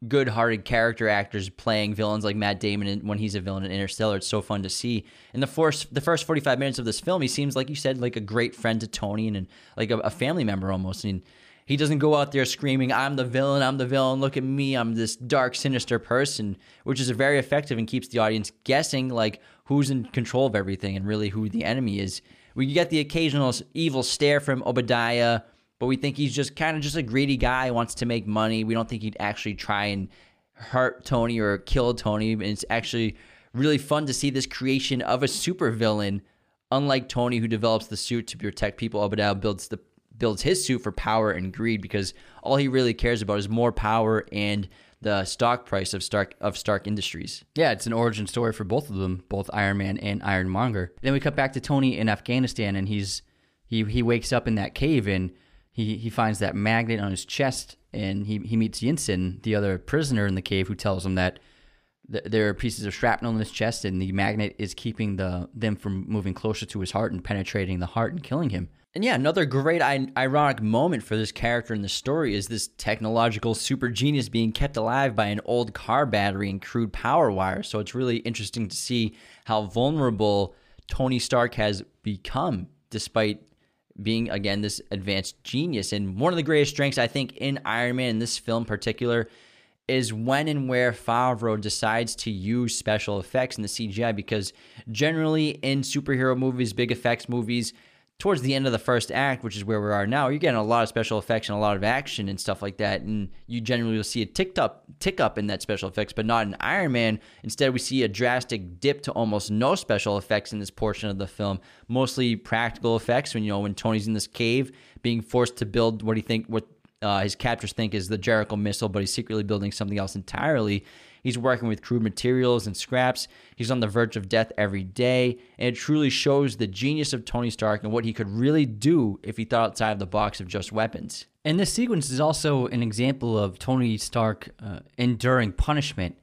good-hearted character actors playing villains like Matt Damon when he's a villain in Interstellar. It's so fun to see. In the first the first 45 minutes of this film, he seems like you said like a great friend to Tony and, and like a, a, family member almost. And he doesn't go out there screaming, "I'm the villain! I'm the villain! Look at me! I'm this dark, sinister person," which is very effective and keeps the audience guessing like who's in control of everything and really who the enemy is. We get the occasional evil stare from Obadiah but we think he's just kind of just a greedy guy, wants to make money. We don't think he'd actually try and hurt Tony or kill Tony. And it's actually really fun to see this creation of a supervillain. Unlike Tony, who develops the suit to protect people, Obadiah builds the builds his suit for power and greed because all he really cares about is more power and the stock price of Stark of Stark Industries. Yeah, it's an origin story for both of them, both Iron Man and Ironmonger. Then we cut back to Tony in Afghanistan, and he's he he wakes up in that cave and he he finds that magnet on his chest, and he he meets Yinsen, the other prisoner in the cave, who tells him that th- there are pieces of shrapnel in his chest, and the magnet is keeping the them from moving closer to his heart and penetrating the heart and killing him. And yeah, another great I- ironic moment for this character in the story is this technological super genius being kept alive by an old car battery and crude power wire. So it's really interesting to see how vulnerable Tony Stark has become despite being again this advanced genius. And one of the greatest strengths I think in Iron Man in this film in particular is when and where Favreau decides to use special effects in the CGI because generally in superhero movies, big effects movies, towards the end of the first act, which is where we are now, you're getting a lot of special effects and a lot of action and stuff like that. And you generally will see a tick up, tick up in that special effects, but not in Iron Man. Instead, we see a drastic dip to almost no special effects in this portion of the film, mostly practical effects. When you know when Tony's in this cave, being forced to build what he think what uh, his captors think is the Jericho missile, but he's secretly building something else entirely. He's working with crude materials and scraps. He's on the verge of death every day. And it truly shows the genius of Tony Stark and what he could really do if he thought outside of the box of just weapons. And this sequence is also an example of Tony Stark uh, enduring punishment.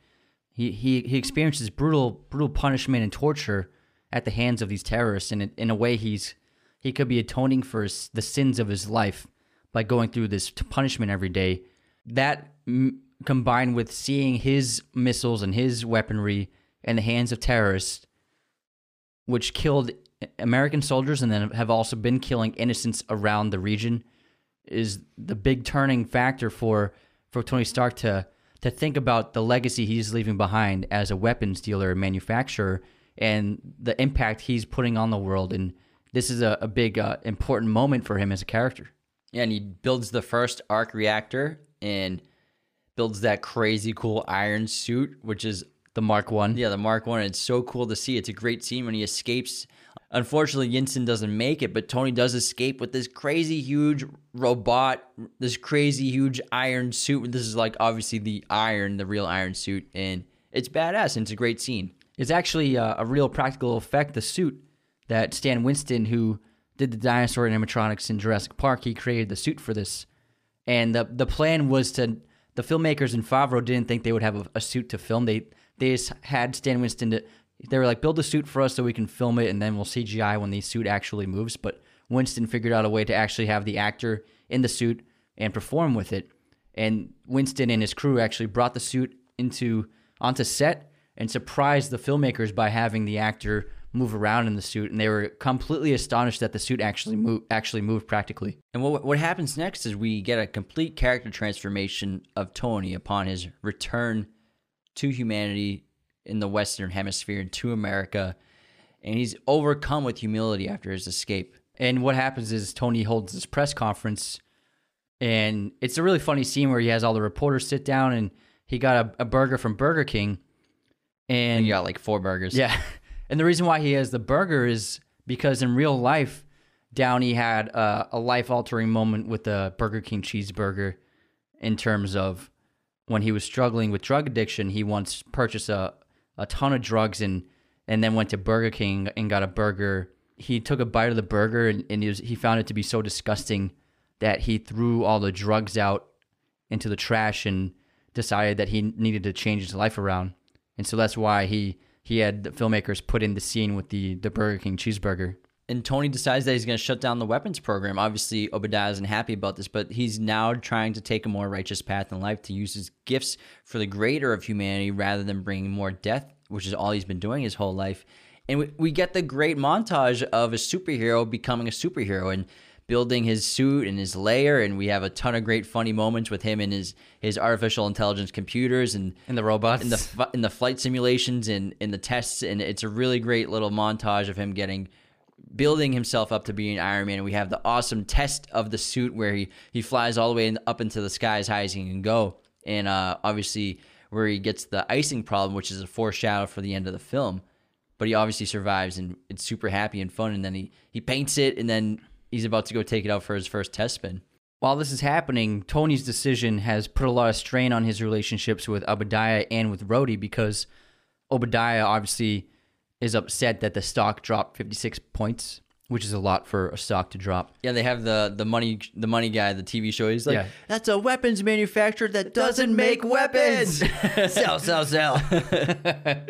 He, he he experiences brutal brutal punishment and torture at the hands of these terrorists, and in a way, he's he could be atoning for his, the sins of his life by going through this punishment every day. That combined with seeing his missiles and his weaponry in the hands of terrorists, which killed American soldiers and then have also been killing innocents around the region, is the big turning factor for for Tony Stark to to think about the legacy he's leaving behind as a weapons dealer and manufacturer and the impact he's putting on the world. And this is a, a big uh, important moment for him as a character. Yeah, and he builds the first arc reactor and builds that crazy cool iron suit, which is the Mark One. Yeah, the Mark One. It's so cool to see. It's a great scene when he escapes. Unfortunately, Yinsen doesn't make it, but Tony does escape with this crazy huge robot, this crazy huge iron suit. This is like obviously the iron, the real iron suit, and it's badass. And it's a great scene. It's actually a, a real practical effect. The suit that Stan Winston, who did the dinosaur animatronics in Jurassic Park, he created the suit for this, and the the plan was to the filmmakers in Favreau didn't think they would have a, a, suit to film. They they just had Stan Winston to. They were like, build a suit for us so we can film it, and then we'll CGI when the suit actually moves. But Winston figured out a way to actually have the actor in the suit and perform with it. And Winston and his crew actually brought the suit into onto set and surprised the filmmakers by having the actor move around in the suit, and they were completely astonished that the suit actually moved, actually moved practically. And what what happens next is we get a complete character transformation of Tony upon his return to humanity in the Western Hemisphere and to America, and he's overcome with humility after his escape. And what happens is Tony holds this press conference, and it's a really funny scene where he has all the reporters sit down, and he got a, a burger from Burger King, and, and you got like four burgers. Yeah. And the reason why he has the burger is because in real life, Downey had a, a life altering moment with the Burger King cheeseburger in terms of when he was struggling with drug addiction. He once purchased a, a ton of drugs and, and then went to Burger King and got a burger. He took a bite of the burger and, and he, was, he found it to be so disgusting that he threw all the drugs out into the trash and decided that he needed to change his life around. And so that's why he he had the filmmakers put in the scene with the the Burger King cheeseburger. And Tony decides that he's going to shut down the weapons program. Obviously, Obadiah isn't happy about this, but he's now trying to take a more righteous path in life to use his gifts for the greater of humanity rather than bringing more death, which is all he's been doing his whole life. And we, we get the great montage of a superhero becoming a superhero. And building his suit and his lair and we have a ton of great funny moments with him and his his artificial intelligence computers and and the robots. in the in the flight simulations and in the tests and it's a really great little montage of him getting building himself up to being Iron Man and we have the awesome test of the suit where he he flies all the way in, up into the sky as high as he can go. And uh, obviously where he gets the icing problem which is a foreshadow for the end of the film. But he obviously survives and it's super happy and fun and then he he paints it and then he's about to go take it out for his first test spin. While this is happening, Tony's decision has put a lot of strain on his relationships with Obadiah and with Rhodey because Obadiah obviously is upset that the stock dropped 56 points which is a lot for a stock to drop. Yeah, they have the the money the money guy, the TV show. He's like, Yeah. that's a weapons manufacturer that doesn't make weapons. sell, sell, sell.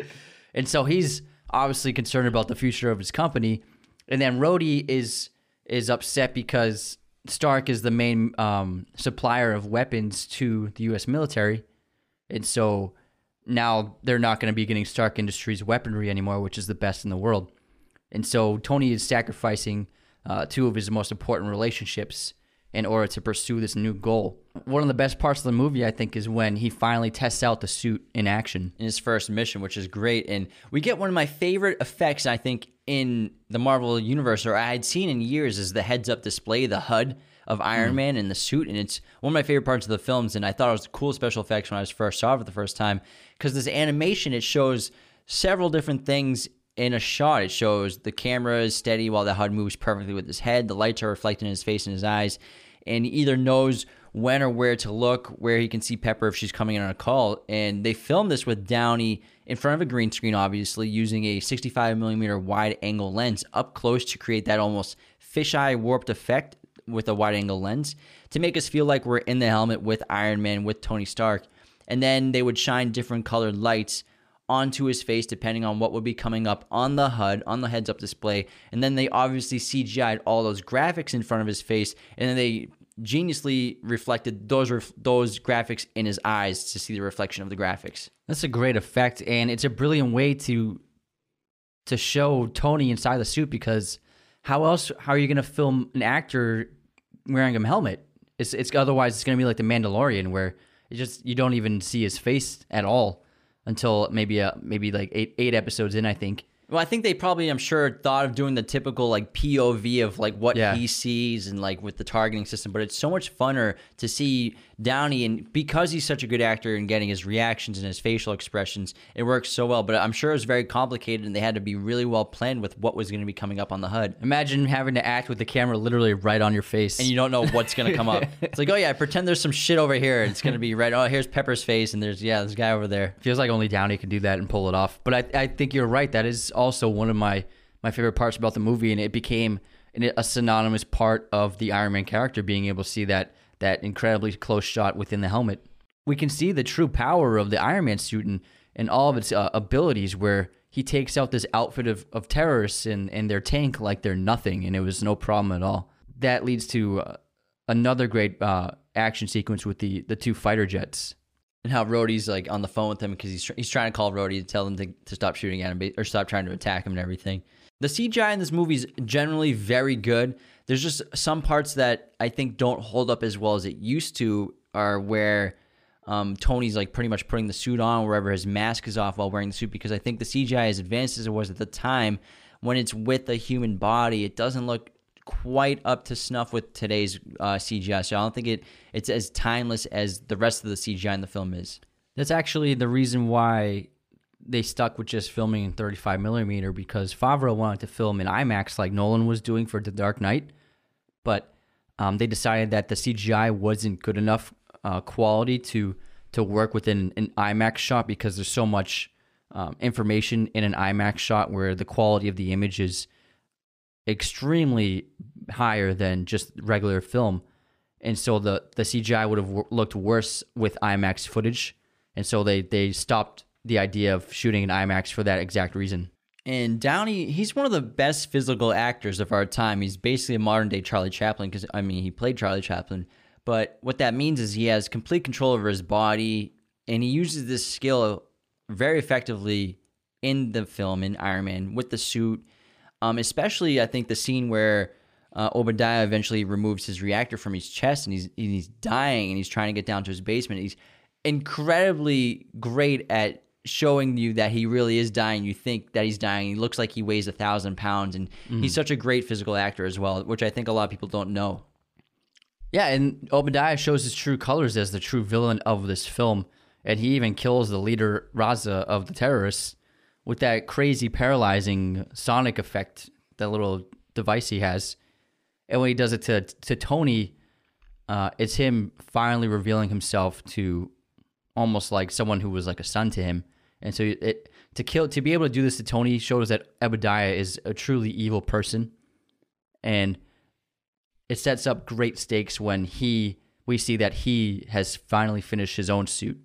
And so he's obviously concerned about the future of his company. And then Rhodey is is upset because Stark is the main um, supplier of weapons to the U.S. military, and so now they're not going to be getting Stark Industries weaponry anymore, which is the best in the world. And so Tony is sacrificing uh, two of his most important relationships in order to pursue this new goal. One of the best parts of the movie, I think, is when he finally tests out the suit in action. in his first mission, which is great. And we get one of my favorite effects, I think, in the Marvel universe, or I had seen in years, is the heads up display, the HUD of Iron hmm. Man and the suit. And it's one of my favorite parts of the films. And I thought it was cool special effects when I was first saw it for the first time. Because this animation, it shows several different things in a shot. It shows the camera is steady while the HUD moves perfectly with his head. The lights are reflecting in his face and his eyes. And he either knows when or where to look, where he can see Pepper if she's coming in on a call. And they filmed this with Downey in front of a green screen, obviously, using a 65 millimeter wide angle lens up close to create that almost fisheye warped effect with a wide angle lens to make us feel like we're in the helmet with Iron Man, with Tony Stark. And then they would shine different colored lights onto his face depending on what would be coming up on the HUD, on the heads up display. And then they obviously CGI'd all those graphics in front of his face, and then they geniusly reflected those ref- those graphics in his eyes to see the reflection of the graphics. That's a great effect, and it's a brilliant way to to show Tony inside the suit because how else how are you going to film an actor wearing a helmet? It's it's otherwise it's going to be like the Mandalorian where it just you don't even see his face at all until maybe uh maybe like eight eight episodes in I think. Well, I think they probably, I'm sure, thought of doing the typical like POV of like what Yeah. he sees and like with the targeting system. But it's so much funner to see Downey, and because he's such a good actor and getting his reactions and his facial expressions, it works so well. But I'm sure it was very complicated, and they had to be really well planned with what was going to be coming up on the HUD. Imagine having to act with the camera literally right on your face. And you don't know what's going to come up. It's like, oh yeah, pretend there's some shit over here. It's going to be right. Oh, here's Pepper's face, and there's yeah, this guy over there. feels like only Downey can do that and pull it off. But I, I think you're right. That is also one of my my favorite parts about the movie, and it became an, a synonymous part of the Iron Man character, being able to see that that incredibly close shot within the helmet. We can see the true power of the Iron Man suit and, and all of its uh, abilities, where he takes out this outfit of, of terrorists and, and their tank like they're nothing, and it was no problem at all. That leads to uh, another great uh, action sequence with the, the two fighter jets. and how Rhodey's like on the phone with him because he's tr- he's trying to call Rhodey to tell him to, to stop shooting at him or stop trying to attack him and everything. The CGI in this movie is generally very good. There's just some parts that I think don't hold up as well as it used to, are where um, Tony's like pretty much putting the suit on wherever his mask is off while wearing the suit because I think the CGI, as advanced as it was at the time, when it's with a human body, it doesn't look quite up to snuff with today's uh, CGI. So I don't think it it's as timeless as the rest of the CGI in the film is. That's actually the reason why they stuck with just filming in 35 millimeter because Favreau wanted to film in IMAX like Nolan was doing for The Dark Knight, but um, they decided that the CGI wasn't good enough uh, quality to to work within an IMAX shot because there's so much um, information in an IMAX shot where the quality of the image is extremely higher than just regular film, and so the the CGI would have w- looked worse with IMAX footage, and so they they stopped the idea of shooting in IMAX for that exact reason. And Downey, he's one of the best physical actors of our time. He's basically a modern day Charlie Chaplin because, I mean, he played Charlie Chaplin. But what that means is he has complete control over his body and he uses this skill very effectively in the film, in Iron Man, with the suit. Um, especially, I think, the scene where uh, Obadiah eventually removes his reactor from his chest and he's, he's dying and he's trying to get down to his basement. He's incredibly great at showing you that he really is dying. You think that he's dying. He looks like he weighs a thousand pounds, and he's such a great physical actor as well, which I think a lot of people don't know. Yeah, and Obadiah shows his true colors as the true villain of this film, and he even kills the leader Raza of the terrorists with that crazy paralyzing sonic effect, that little device he has. And when he does it to to Tony, uh, it's him finally revealing himself to almost like someone who was like a son to him. And so it to kill to be able to do this to Tony shows that Obadiah is a truly evil person and it sets up great stakes when he we see that he has finally finished his own suit.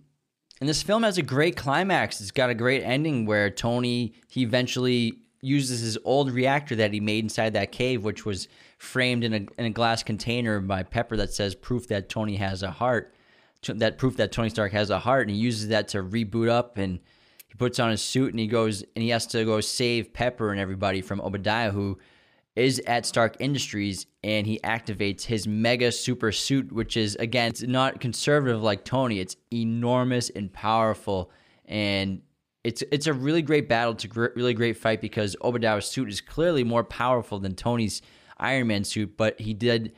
And this film has a great climax. It's got a great ending where Tony he eventually uses his old reactor that he made inside that cave, which was framed in a in a glass container by Pepper that says proof that Tony has a heart, that proof that Tony Stark has a heart, and he uses that to reboot up and puts on his suit and he goes and he has to go save Pepper and everybody from Obadiah who is at Stark Industries and he activates his mega super suit, which is again, it's not conservative like Tony. It's enormous and powerful, and it's it's a really great battle. A gr- really great fight because Obadiah's suit is clearly more powerful than Tony's Iron Man suit, but he did.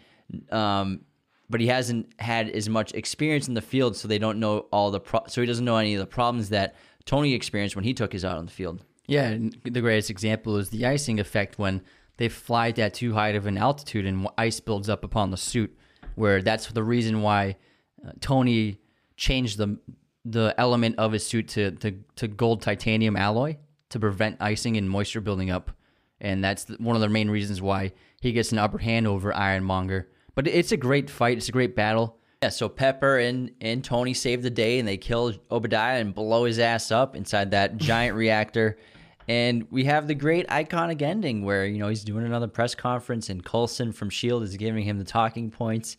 Um, but he hasn't had as much experience in the field, so they don't know all the pro- so he doesn't know any of the problems that Tony experienced when he took his out on the field. Yeah, the greatest example is the icing effect when they fly at too high of an altitude and ice builds up upon the suit. Where that's the reason why uh, Tony changed the the element of his suit to, to, to gold titanium alloy to prevent icing and moisture building up, and that's one of the main reasons why he gets an upper hand over Ironmonger. But it's a great fight. It's a great battle. Yeah, so Pepper and, and Tony save the day and they kill Obadiah and blow his ass up inside that giant reactor. And we have the great iconic ending where, you know, he's doing another press conference and Coulson from S.H.I.E.L.D. is giving him the talking points.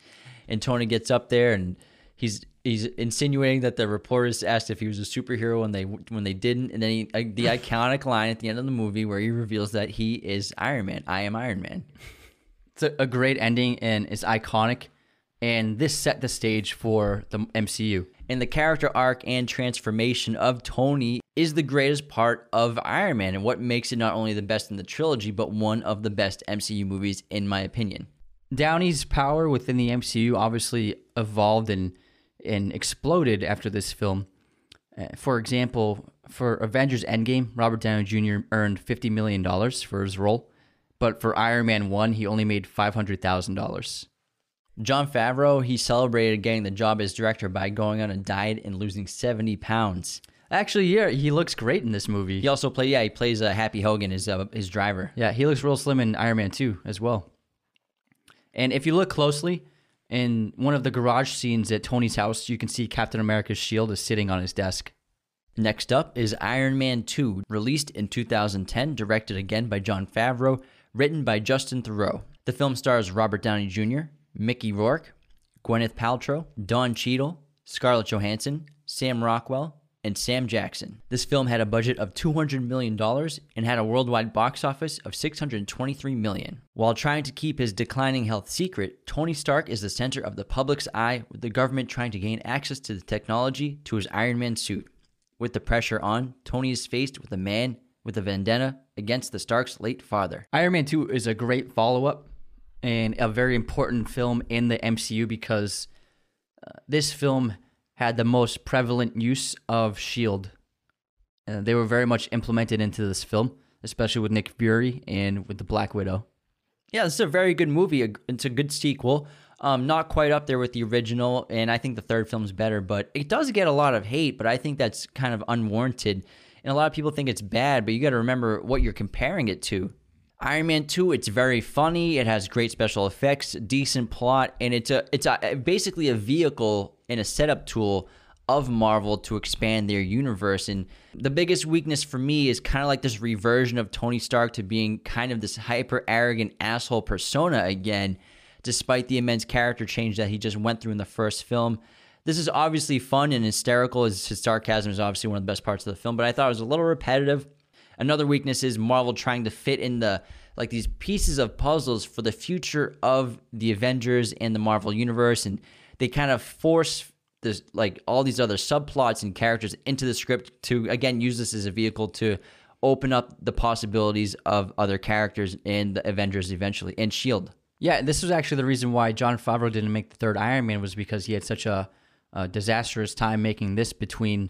And Tony gets up there and he's he's insinuating that the reporters asked if he was a superhero when they when they didn't. And then he, uh, the iconic line at the end of the movie where he reveals that he is Iron Man. I am Iron Man. It's a, a great ending and it's iconic. And this set the stage for the MCU. And the character arc and transformation of Tony is the greatest part of Iron Man and what makes it not only the best in the trilogy, but one of the best MCU movies, in my opinion. Downey's power within the MCU obviously evolved and and exploded after this film. Uh, for example, for Avengers Endgame, Robert Downey Jr. earned $50 million for his role, but for Iron Man 1, he only made $500,000. Jon Favreau, he celebrated getting the job as director by going on a diet and losing 70 pounds. Actually, yeah, he looks great in this movie. He also play, yeah, he plays uh, Happy Hogan, his uh, his driver. Yeah, he looks real slim in Iron Man 2 as well. And if you look closely, in one of the garage scenes at Tony's house, you can see Captain America's shield is sitting on his desk. Next up is Iron Man 2, released in 2010, directed again by Jon Favreau, written by Justin Theroux. The film stars Robert Downey Jr., Mickey Rourke, Gwyneth Paltrow, Don Cheadle, Scarlett Johansson, Sam Rockwell, and Sam Jackson. This film had a budget of $200 million and had a worldwide box office of 623 million. While trying to keep his declining health secret, Tony Stark is the center of the public's eye with the government trying to gain access to the technology to his Iron Man suit. With the pressure on, Tony is faced with a man with a vendetta against the Stark's late father. Iron Man 2 is a great follow up and a very important film in the MCU because uh, this film had the most prevalent use of S.H.I.E.L.D. Uh, they were very much implemented into this film, especially with Nick Fury and with the Black Widow. Yeah, this is a very good movie. It's a good sequel. Um, not quite up there with the original, and I think the third film's better, but it does get a lot of hate, but I think that's kind of unwarranted. And a lot of people think it's bad, but you got to remember what you're comparing it to. Iron Man 2, it's very funny. It has great special effects, decent plot, and it's a it's a, basically a vehicle and a setup tool of Marvel to expand their universe. And the biggest weakness for me is kind of like this reversion of Tony Stark to being kind of this hyper arrogant asshole persona again, despite the immense character change that he just went through in the first film. This is obviously fun and hysterical. His sarcasm is obviously one of the best parts of the film, but I thought it was a little repetitive. Another weakness is Marvel trying to fit in the like these pieces of puzzles for the future of the Avengers and the Marvel universe and they kind of force this like all these other subplots and characters into the script to again use this as a vehicle to open up the possibilities of other characters in the Avengers eventually and Shield. Yeah, this was actually the reason why Jon Favreau didn't make the third Iron Man was because he had such a, a disastrous time making this between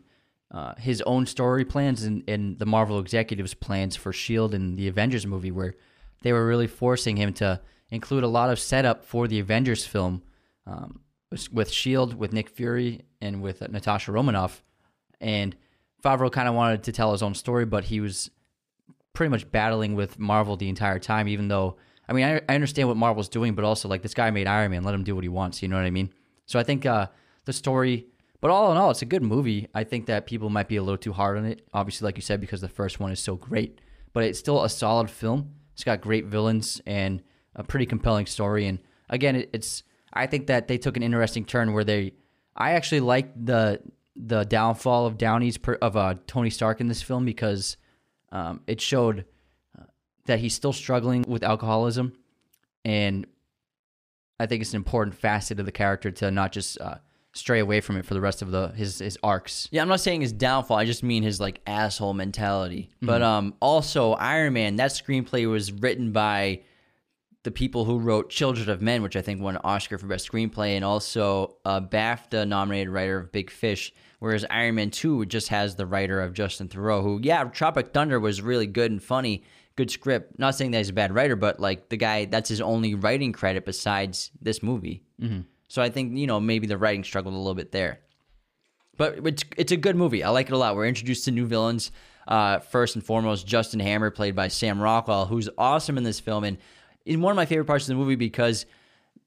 uh, his own story plans and, and the Marvel executives' plans for S.H.I.E.L.D. and the Avengers movie, where they were really forcing him to include a lot of setup for the Avengers film um, with S.H.I.E.L.D., with Nick Fury, and with Natasha Romanoff. And Favreau kind of wanted to tell his own story, but he was pretty much battling with Marvel the entire time, even though I mean, I, I understand what Marvel's doing, but also like this guy made Iron Man, let him do what he wants. You know what I mean? So I think uh, the story, but all in all, it's a good movie. I think that people might be a little too hard on it, obviously, like you said, because the first one is so great. But it's still a solid film. It's got great villains and a pretty compelling story. And again, it's I think that they took an interesting turn where they, I actually like the the downfall of Downey's of uh, Tony Stark in this film because um, it showed uh, that he's still struggling with alcoholism, and I think it's an important facet of the character to not just uh, stray away from it for the rest of the his his arcs. Yeah, I'm not saying his downfall. I just mean his like asshole mentality. Mm-hmm. But um, also Iron Man. That screenplay was written by the people who wrote Children of Men, which I think won an Oscar for best screenplay, and also a BAFTA nominated writer of Big Fish. Whereas Iron Man 2 just has the writer of Justin Theroux, who, yeah, Tropic Thunder was really good and funny, good script. Not saying that he's a bad writer, but like the guy, that's his only writing credit besides this movie. Mm-hmm. So I think, you know, maybe the writing struggled a little bit there. But it's, it's a good movie. I like it a lot. We're introduced to new villains. Uh, first and foremost, Justin Hammer, played by Sam Rockwell, who's awesome in this film. And in one of my favorite parts of the movie because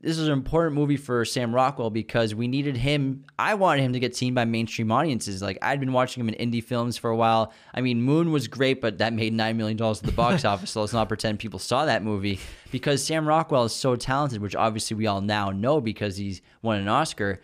this is an important movie for Sam Rockwell because we needed him. I wanted him to get seen by mainstream audiences. Like I'd been watching him in indie films for a while. I mean, Moon was great, but that made nine million dollars at the box office. So let's not pretend people saw that movie because Sam Rockwell is so talented, which obviously we all now know because he's won an Oscar.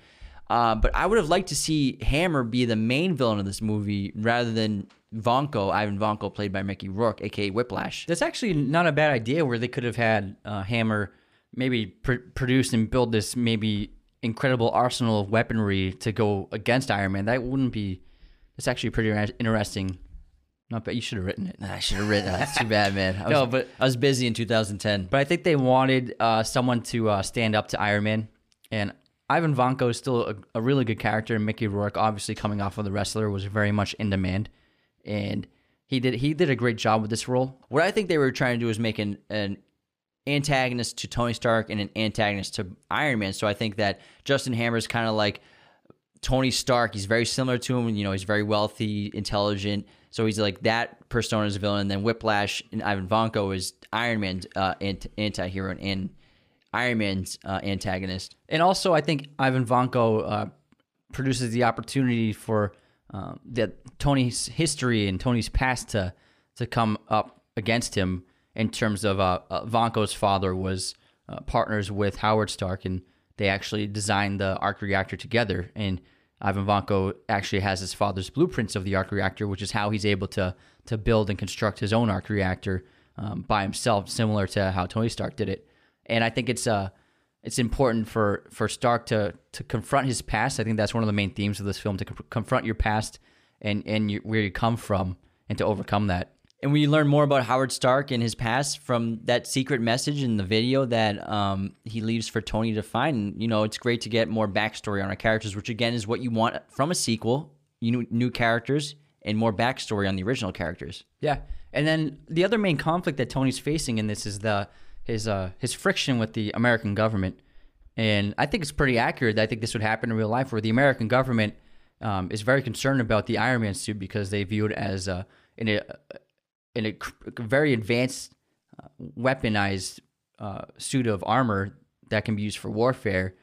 Uh, but I would have liked to see Hammer be the main villain of this movie rather than Vanko, Ivan Vanko, played by Mickey Rourke, aka Whiplash. That's actually not a bad idea. Where they could have had uh, Hammer maybe pr- produce and build this maybe incredible arsenal of weaponry to go against Iron Man. That wouldn't be. It's actually pretty interesting. Not bad. You should have written it. I should have written. That's too bad, man. I was, No, but- I was busy in 2010. But I think they wanted uh, someone to uh, stand up to Iron Man, and Ivan Vanko is still a, a really good character. And Mickey Rourke, obviously coming off of the wrestler, was very much in demand, and he did he did a great job with this role. What I think they were trying to do is make an, an antagonist to Tony Stark and an antagonist to Iron Man. So I think that Justin Hammer is kind of like Tony Stark. He's very similar to him. You know, he's very wealthy, intelligent. So he's like that persona as a villain. And then Whiplash and Ivan Vanko is Iron Man's uh, anti hero and Iron Man's uh, antagonist. And also, I think Ivan Vanko uh, produces the opportunity for uh, the Tony's history and Tony's past to to come up against him in terms of uh, uh, Vanko's father was uh, partners with Howard Stark, and they actually designed the arc reactor together. And Ivan Vanko actually has his father's blueprints of the arc reactor, which is how he's able to to build and construct his own arc reactor um, by himself, similar to how Tony Stark did it. And I think it's uh it's important for for Stark to to confront his past. I think that's one of the main themes of this film to co- confront your past and and where you come from and to overcome that. And we learn more about Howard Stark and his past from that secret message in the video that um, he leaves for Tony to find. And, you know, it's great to get more backstory on our characters, which again is what you want from a sequel. You know, new characters and more backstory on the original characters. Yeah, and then the other main conflict that Tony's facing in this is the his uh his friction with the American government, and I think it's pretty accurate. I think this would happen in real life, where the American government um, is very concerned about the Iron Man suit because they view it as uh, in a in a very advanced, uh, weaponized uh, suit of armor that can be used for warfare,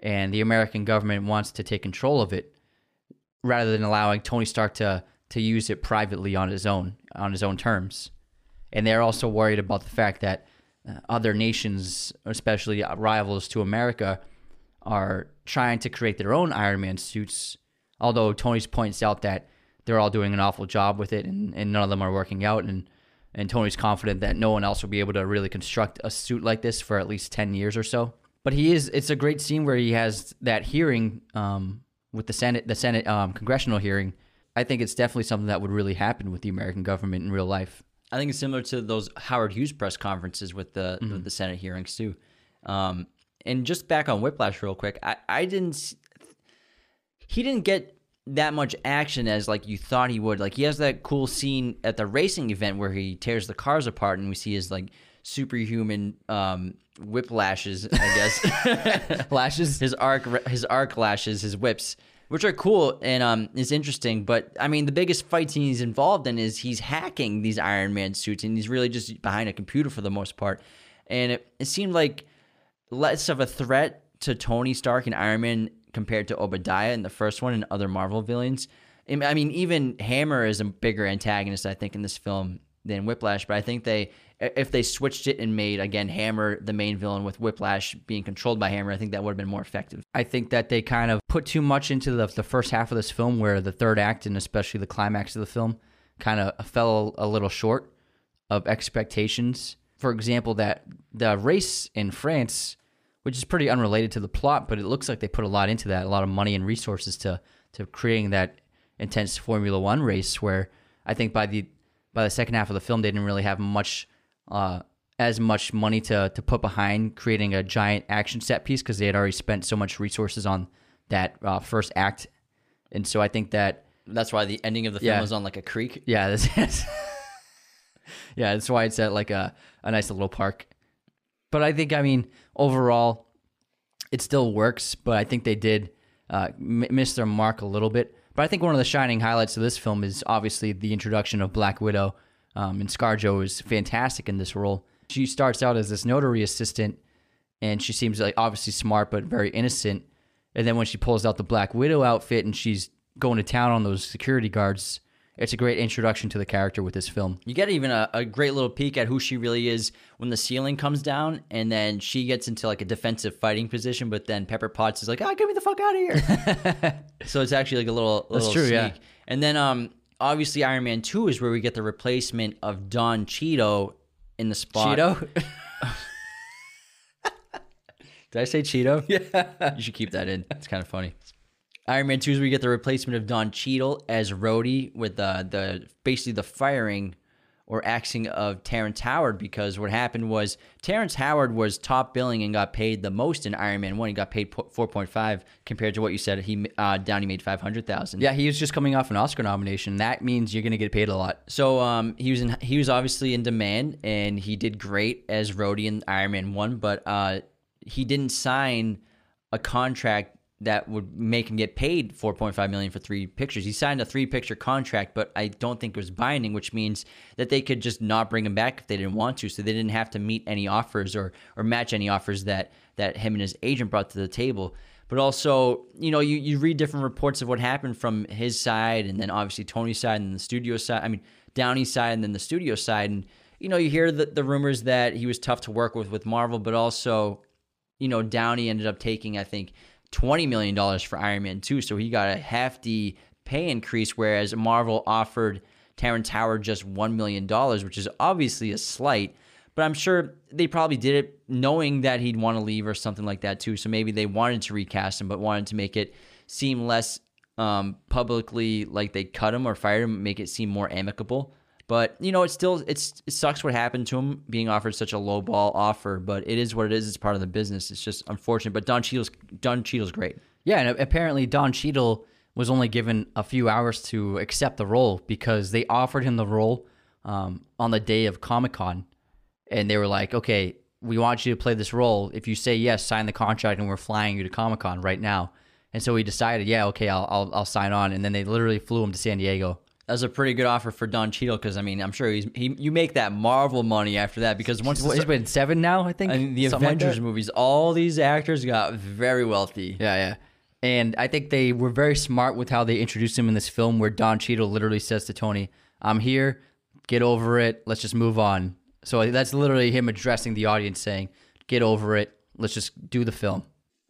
and the American government wants to take control of it rather than allowing Tony Stark to to use it privately on his own on his own terms. And they're also worried about the fact that uh, other nations, especially rivals to America, are trying to create their own Iron Man suits. Although Tony points out that they're all doing an awful job with it, and, and none of them are working out. And and Tony's confident that no one else will be able to really construct a suit like this for at least ten years or so. But he is. It's a great scene where he has that hearing um, with the Senate, the Senate um, congressional hearing. I think it's definitely something that would really happen with the American government in real life. I think it's similar to those Howard Hughes press conferences with the Mm-hmm. with the Senate hearings too. Um, and just back on Whiplash real quick, I, I didn't. He didn't get that much action as like you thought he would. Like he has that cool scene at the racing event where he tears the cars apart, and we see his like superhuman um, whiplashes. I guess Lashes. his arc his arc lashes his whips which are cool and um is interesting but i mean the biggest fight scene he's involved in is he's hacking these iron man suits and he's really just behind a computer for the most part and it, it seemed like less of a threat to Tony Stark and Iron Man compared to Obadiah in the first one and other Marvel villains. I mean, even Hammer is a bigger antagonist, I think, in this film than Whiplash. But I think they, if they switched it and made again Hammer the main villain with Whiplash being controlled by Hammer, I think that would have been more effective. I think that they kind of put too much into the, the first half of this film, where the third act and especially the climax of the film kind of fell a little short of expectations. For example, that the race in France, which is pretty unrelated to the plot, but it looks like they put a lot into that, a lot of money and resources to to creating that intense Formula One race. Where I think by the by the second half of the film, they didn't really have much uh, as much money to to put behind creating a giant action set piece because they had already spent so much resources on that uh, first act, and so I think that That's why the ending of the film Yeah. was on like a creek. yeah, this is, yeah, that's why it's at like a a nice little park. But I think I mean overall, it still works. But I think they did uh, miss their mark a little bit. But I think one of the shining highlights of this film is obviously the introduction of Black Widow. Um, and ScarJo is fantastic in this role. She starts out as this notary assistant, and she seems like obviously smart but very innocent. And then when she pulls out the Black Widow outfit and she's going to town on those security guards, it's a great introduction to the character with this film. You get even a, a great little peek at who she really is when the ceiling comes down, and then she gets into like a defensive fighting position. But then Pepper Potts is like, "Ah, get me the fuck out of here!" so it's actually like a little, That's true, sneak. yeah. And then, um, obviously Iron Man Two is where we get the replacement of Don Cheeto in the spot. Cheeto? Did I say Cheeto? Yeah, you should keep that in. It's kind of funny. Iron Man 2 is where you get the replacement of Don Cheadle as Rhodey with the the basically the firing or axing of Terrence Howard because what happened was Terrence Howard was top billing and got paid the most in Iron Man 1. He got paid 4.5 compared to what you said he uh, Downey made 500,000. Yeah, he was just coming off an Oscar nomination. That means you're going to get paid a lot. So um, he was in, he was obviously in demand, and he did great as Rhodey in Iron Man One. But uh, he didn't sign a contract that would make him get paid 4.5 million for three pictures. He signed a three picture contract, but I don't think it was binding, which means that they could just not bring him back if they didn't want to. So they didn't have to meet any offers or or match any offers that that him and his agent brought to the table. But also, you know, you, you read different reports of what happened from his side and then obviously Tony's side and the studio side. I mean, Downey's side and then the studio side. And, you know, you hear the, the rumors that he was tough to work with with Marvel, but also, you know, Downey ended up taking, I think, $20 million for Iron Man 2. So he got a hefty pay increase, whereas Marvel offered Terrence Howard just $1 million, which is obviously a slight. But I'm sure they probably did it knowing that he'd want to leave or something like that too. So maybe they wanted to recast him, but wanted to make it seem less um, publicly like they cut him or fired him, make it seem more amicable. But you know, it still it's it sucks what happened to him being offered such a low ball offer. But it is what it is. It's part of the business. It's just unfortunate. But Don Cheadle's Don Cheadle's great. Yeah, and apparently Don Cheadle was only given a few hours to accept the role because they offered him the role um, on the day of Comic Con, and they were like, "Okay, we want you to play this role. If you say yes, sign the contract, and we're flying you to Comic Con right now." And so he decided, "Yeah, okay, I'll, I'll I'll sign on." And then they literally flew him to San Diego. That's a pretty good offer for Don Cheadle because I mean I'm sure he's he you make that Marvel money after that because once it's been seven now, I think. Mean, the something like Avengers that. movies, all these actors got very wealthy. Yeah, yeah. And I think they were very smart with how they introduced him in this film, where Don Cheadle literally says to Tony, "I'm here. Get over it. Let's just move on." So that's literally him addressing the audience, saying, "Get over it. Let's just do the film."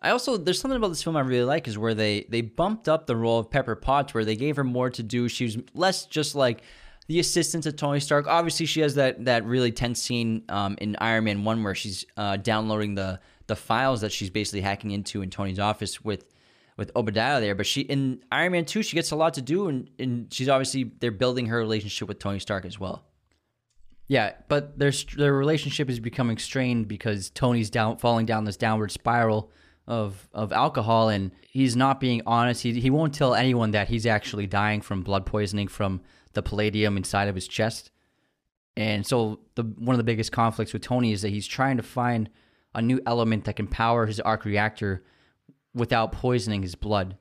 I also there's something about this film I really like is where they they bumped up the role of Pepper Potts where they gave her more to do. She was less just like the assistant to Tony Stark. Obviously, she has that that really tense scene um, in Iron Man One where she's uh, downloading the the files that she's basically hacking into in Tony's office with with Obadiah there. But she in Iron Man Two she gets a lot to do and and she's obviously they're building her relationship with Tony Stark as well. Yeah, but their their relationship is becoming strained because Tony's down falling down this downward spiral of of alcohol, and he's not being honest. He he won't tell anyone that he's actually dying from blood poisoning from the palladium inside of his chest. And so the one of the biggest conflicts with Tony is that he's trying to find a new element that can power his arc reactor without poisoning his blood.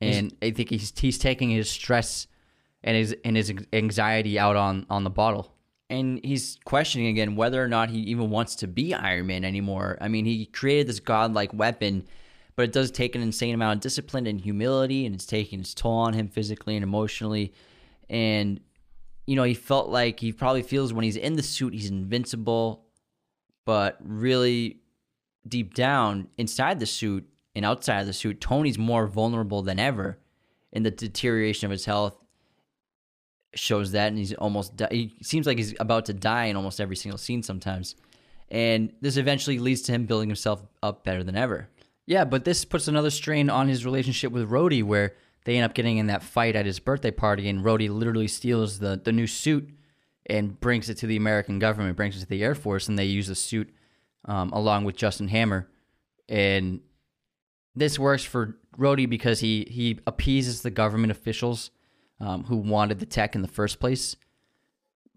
And I think he's he's taking his stress and his and his anxiety out on on the bottle. And he's questioning again whether or not he even wants to be Iron Man anymore. I mean, he created this godlike weapon, but it does take an insane amount of discipline and humility, and it's taking its toll on him physically and emotionally. And you know, he felt like he probably feels when he's in the suit, he's invincible, but really deep down inside the suit and outside of the suit, Tony's more vulnerable than ever. in the deterioration of his health shows that, and he's almost di- he seems like he's about to die in almost every single scene sometimes. And this eventually leads to him building himself up better than ever. Yeah, but this puts another strain on his relationship with Rhodey, where they end up getting in that fight at his birthday party, and Rhodey literally steals the, the new suit and brings it to the American government, brings it to the Air Force, and they use the suit um, along with Justin Hammer. And this works for Rhodey because he, he appeases the government officials um, who wanted the tech in the first place.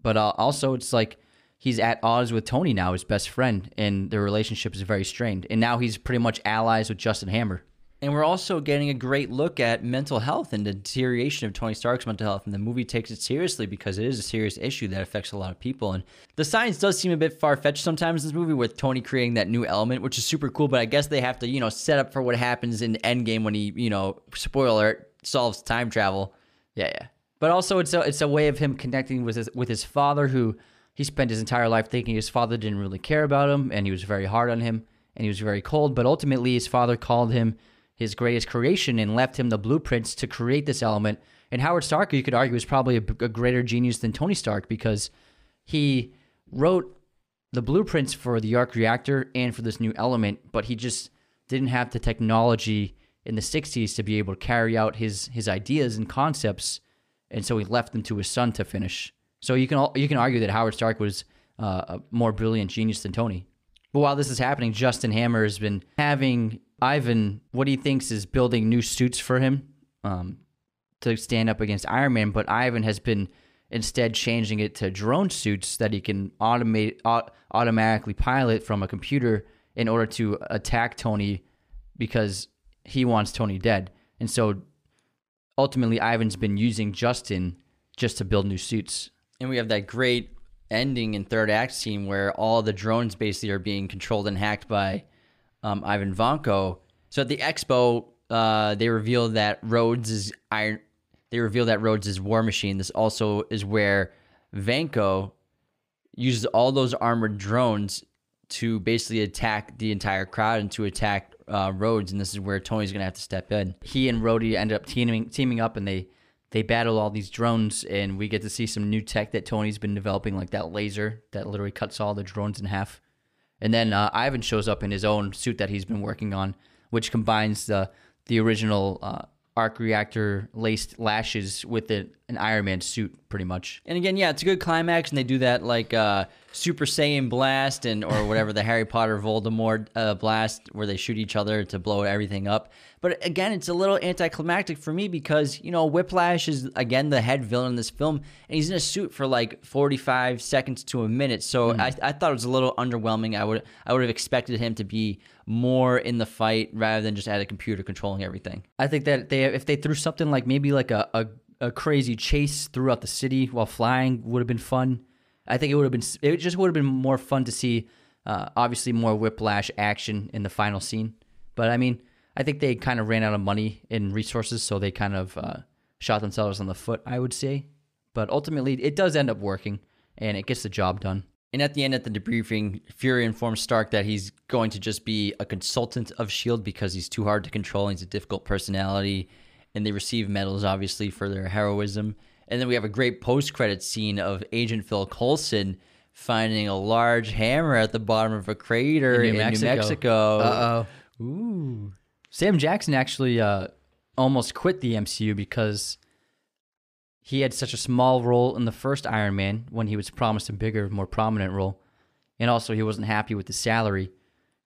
But uh, also, it's like he's at odds with Tony now, his best friend, and their relationship is very strained. And now he's pretty much allies with Justin Hammer. And we're also getting a great look at mental health and the deterioration of Tony Stark's mental health. And the movie takes it seriously because it is a serious issue that affects a lot of people. And the science does seem a bit far fetched sometimes in this movie with Tony creating that new element, which is super cool. But I guess they have to, you know, set up for what happens in Endgame when he, you know, spoiler alert, solves time travel. Yeah, yeah. But also, it's a it's a way of him connecting with his with his father, who he spent his entire life thinking his father didn't really care about him, and he was very hard on him, and he was very cold. But ultimately, his father called him his greatest creation and left him the blueprints to create this element. And Howard Stark, you could argue, is probably a, a greater genius than Tony Stark because he wrote the blueprints for the arc reactor and for this new element, but he just didn't have the technology in the 60s to be able to carry out his his ideas and concepts, and so he left them to his son to finish. So you can you can argue that Howard Stark was uh, a more brilliant genius than Tony. But while this is happening, Justin Hammer has been having Ivan what he thinks is building new suits for him um, to stand up against Iron Man, but Ivan has been instead changing it to drone suits that he can automate au- automatically pilot from a computer in order to attack Tony because he wants Tony dead. And so ultimately Ivan's been using Justin just to build new suits. And we have that great ending in third act scene where all the drones basically are being controlled and hacked by um, Ivan Vanko. So at the expo, uh, they revealed that Rhodes is iron. They revealed that Rhodes is War Machine. This also is where Vanko uses all those armored drones to basically attack the entire crowd and to attack uh, Rhodes. And this is where Tony's gonna have to step in. He and Rhodey end up teaming teaming up, and they they battle all these drones, and we get to see some new tech that Tony's been developing, like that laser that literally cuts all the drones in half. And then uh, Ivan shows up in his own suit that he's been working on, which combines the the original uh, arc reactor laced lashes with a, an Iron Man suit, pretty much. And again, yeah, it's a good climax, and they do that like uh, Super Saiyan blast and or whatever the Harry Potter Voldemort uh, blast, where they shoot each other to blow everything up. But again, it's a little anticlimactic for me because you know Whiplash is again the head villain in this film, and he's in a suit for like forty-five seconds to a minute. So I, I thought it was a little underwhelming. I would I would have expected him to be more in the fight rather than just at a computer controlling everything. I think that they if they threw something like maybe like a, a, a crazy chase throughout the city while flying would have been fun. I think it would have been it just would have been more fun to see. Uh, obviously, more whiplash action in the final scene, but I mean, I think they kind of ran out of money and resources, so they kind of uh, shot themselves on the foot. I would say, but ultimately, it does end up working, and it gets the job done. And at the end, at the debriefing, Fury informs Stark that he's going to just be a consultant of S.H.I.E.L.D. because he's too hard to control. And he's a difficult personality. And they receive medals, obviously, for their heroism. And then we have a great post credit scene of Agent Phil Coulson finding a large hammer at the bottom of a crater in, New Mexico. Uh oh. Ooh. Sam Jackson actually uh, almost quit the MCU because he had such a small role in the first Iron Man when he was promised a bigger, more prominent role. And also, he wasn't happy with the salary.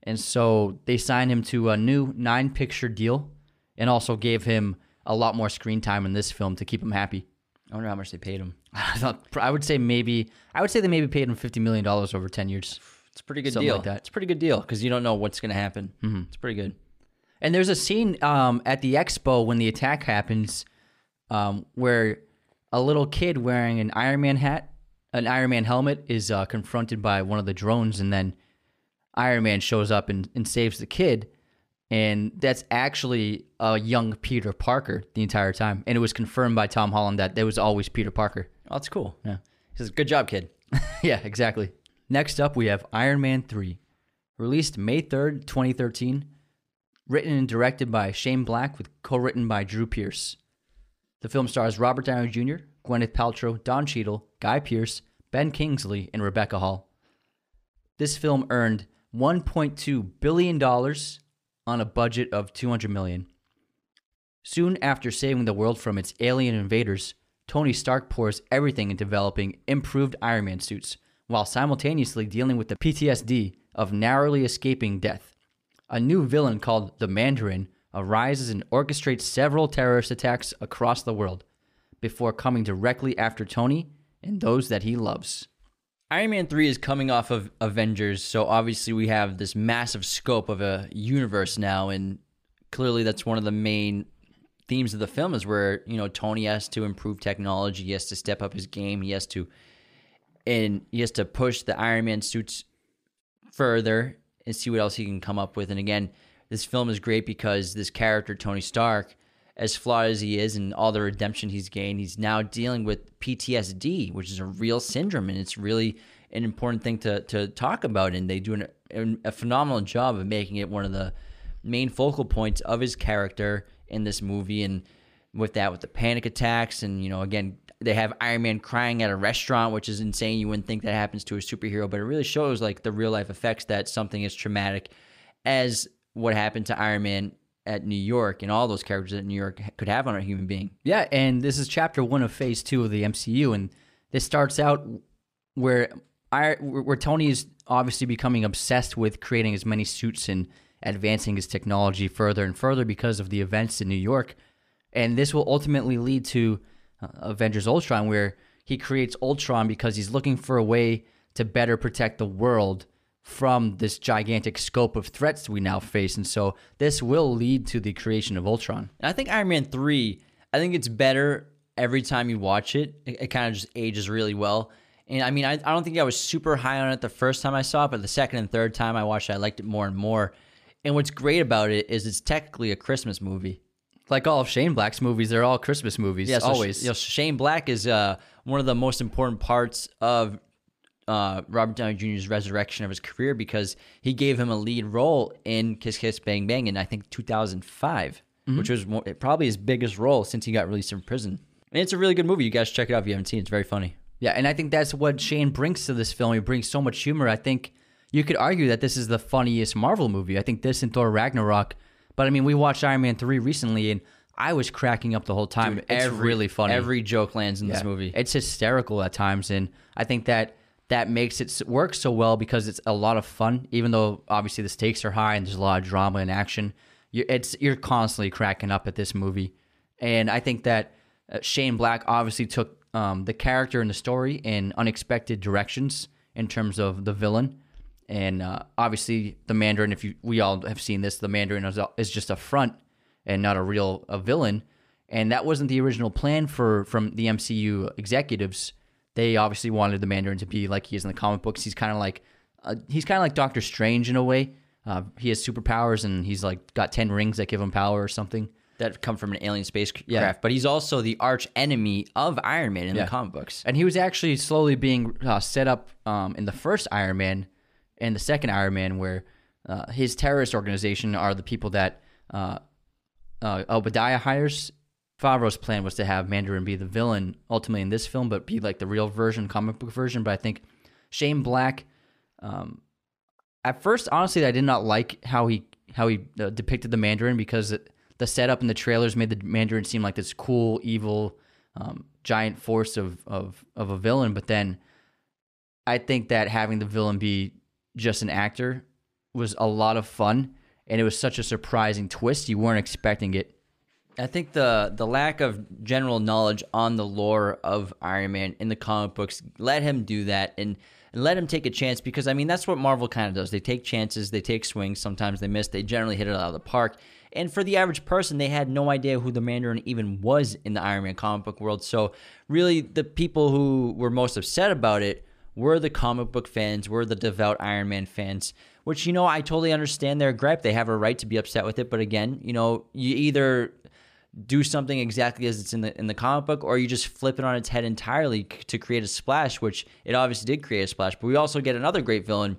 And so they signed him to a new nine picture deal and also gave him a lot more screen time in this film to keep him happy. I wonder how much they paid him. I thought I would say maybe I would say they maybe paid him fifty million dollars over ten years. It's a pretty good Something deal. like that. It's a pretty good deal because you don't know what's going to happen. Mm-hmm. It's pretty good. And there's a scene um, at the expo when the attack happens, um, where a little kid wearing an Iron Man hat an Iron Man helmet is uh, confronted by one of the drones, and then Iron Man shows up and, and saves the kid. And that's actually a young Peter Parker the entire time. And it was confirmed by Tom Holland that there was always Peter Parker. Oh, that's cool. Yeah. He says, "Good job, kid." yeah, exactly. Next up, we have Iron Man 3, released May 3rd, 2013, written and directed by Shane Black with co-written by Drew Pearce. The film stars Robert Downey Jr., Gwyneth Paltrow, Don Cheadle, Guy Pearce, Ben Kingsley, and Rebecca Hall. This film earned 1.2 billion dollars on a budget of 200 million. Soon after saving the world from its alien invaders, Tony Stark pours everything into developing improved Iron Man suits while simultaneously dealing with the PTSD of narrowly escaping death. A new villain called the Mandarin arises and orchestrates several terrorist attacks across the world before coming directly after Tony and those that he loves. Iron Man 3 is coming off of Avengers, so obviously we have this massive scope of a universe now, and clearly that's one of the main themes of the film is where, you know, Tony has to improve technology, he has to step up his game, he has to and he has to push the Iron Man suits further and see what else he can come up with. And again, this film is great because this character, Tony Stark, as flawed as he is and all the redemption he's gained, he's now dealing with PTSD, which is a real syndrome, and it's really an important thing to to talk about. And they do an, a phenomenal job of making it one of the main focal points of his character in this movie. And with that, with the panic attacks, and you know, again, they have Iron Man crying at a restaurant, which is insane. You wouldn't think that happens to a superhero, but it really shows like the real life effects that something as traumatic as what happened to Iron Man at New York and all those characters at New York could have on a human being. Yeah, and this is chapter one of phase two of the MCU, and this starts out where where Tony is obviously becoming obsessed with creating as many suits and advancing his technology further and further because of the events in New York, and this will ultimately lead to Uh, Avengers Ultron, where he creates Ultron because he's looking for a way to better protect the world from this gigantic scope of threats we now face. And so this will lead to the creation of Ultron. And I think Iron Man 3, I think it's better every time you watch it. It, it kind of just ages really well. And I mean, I, I don't think I was super high on it the first time I saw it, but the second and third time I watched it, I liked it more and more. And what's great about it is it's technically a Christmas movie. Like all of Shane Black's movies, they're all Christmas movies. Yeah, so always. Sh- you know, Shane Black is uh, one of the most important parts of uh, Robert Downey Jr.'s resurrection of his career because he gave him a lead role in Kiss Kiss Bang Bang in I think 2005, which was more, probably his biggest role since he got released from prison. And it's a really good movie. You guys check it out if you haven't seen it. It's very funny. Yeah, and I think that's what Shane brings to this film. He brings so much humor. I think you could argue that this is the funniest Marvel movie. I think this and Thor Ragnarok. But I mean, we watched Iron Man 3 recently and I was cracking up the whole time. Dude, it's every- really funny. Every joke lands in this movie. It's hysterical at times, and I think that that makes it work so well because it's a lot of fun. Even though obviously the stakes are high and there's a lot of drama and action, you it's you're constantly cracking up at this movie, and I think that uh, Shane Black obviously took um, the character and the story in unexpected directions in terms of the villain. And uh, obviously, the Mandarin. If you, we all have seen this, the Mandarin is, is just a front and not a real a villain. And that wasn't the original plan for from the MCU executives. They obviously wanted the Mandarin to be like he is in the comic books. He's kind of like uh, he's kind of like Doctor Strange in a way. Uh, he has superpowers and he's like got ten rings that give him power or something. that come from an alien spacecraft. Yeah. But he's also the arch enemy of Iron Man in Yeah. the comic books. And he was actually slowly being uh, set up um, in the first Iron Man and the second Iron Man, where uh, his terrorist organization are the people that uh, uh, Obadiah hires. Favreau's plan was to have Mandarin be the villain ultimately in this film, but be like the real version, comic book version. But I think Shane Black, um, at first, honestly, I did not like how he how he uh, depicted the Mandarin because the setup in the trailers made the Mandarin seem like this cool, evil, um, giant force of, of of a villain. But then, I think that having the villain be just an actor was a lot of fun, and it was such a surprising twist. You weren't expecting it. I think the the lack of general knowledge on the lore of Iron Man in the comic books let him do that, and and let him take a chance because I mean that's what Marvel kind of does. They take chances, they take swings. Sometimes they miss. They generally hit it out of the park. And for the average person, they had no idea who the Mandarin even was in the Iron Man comic book world. So really, the people who were most upset about it were the comic book fans, We're the devout Iron Man fans. Which you know, I totally understand their gripe. They have a right to be upset with it. But again, you know, you either do something exactly as it's in the in the comic book, or you just flip it on its head entirely to create a splash, which it obviously did create a splash. But we also get another great villain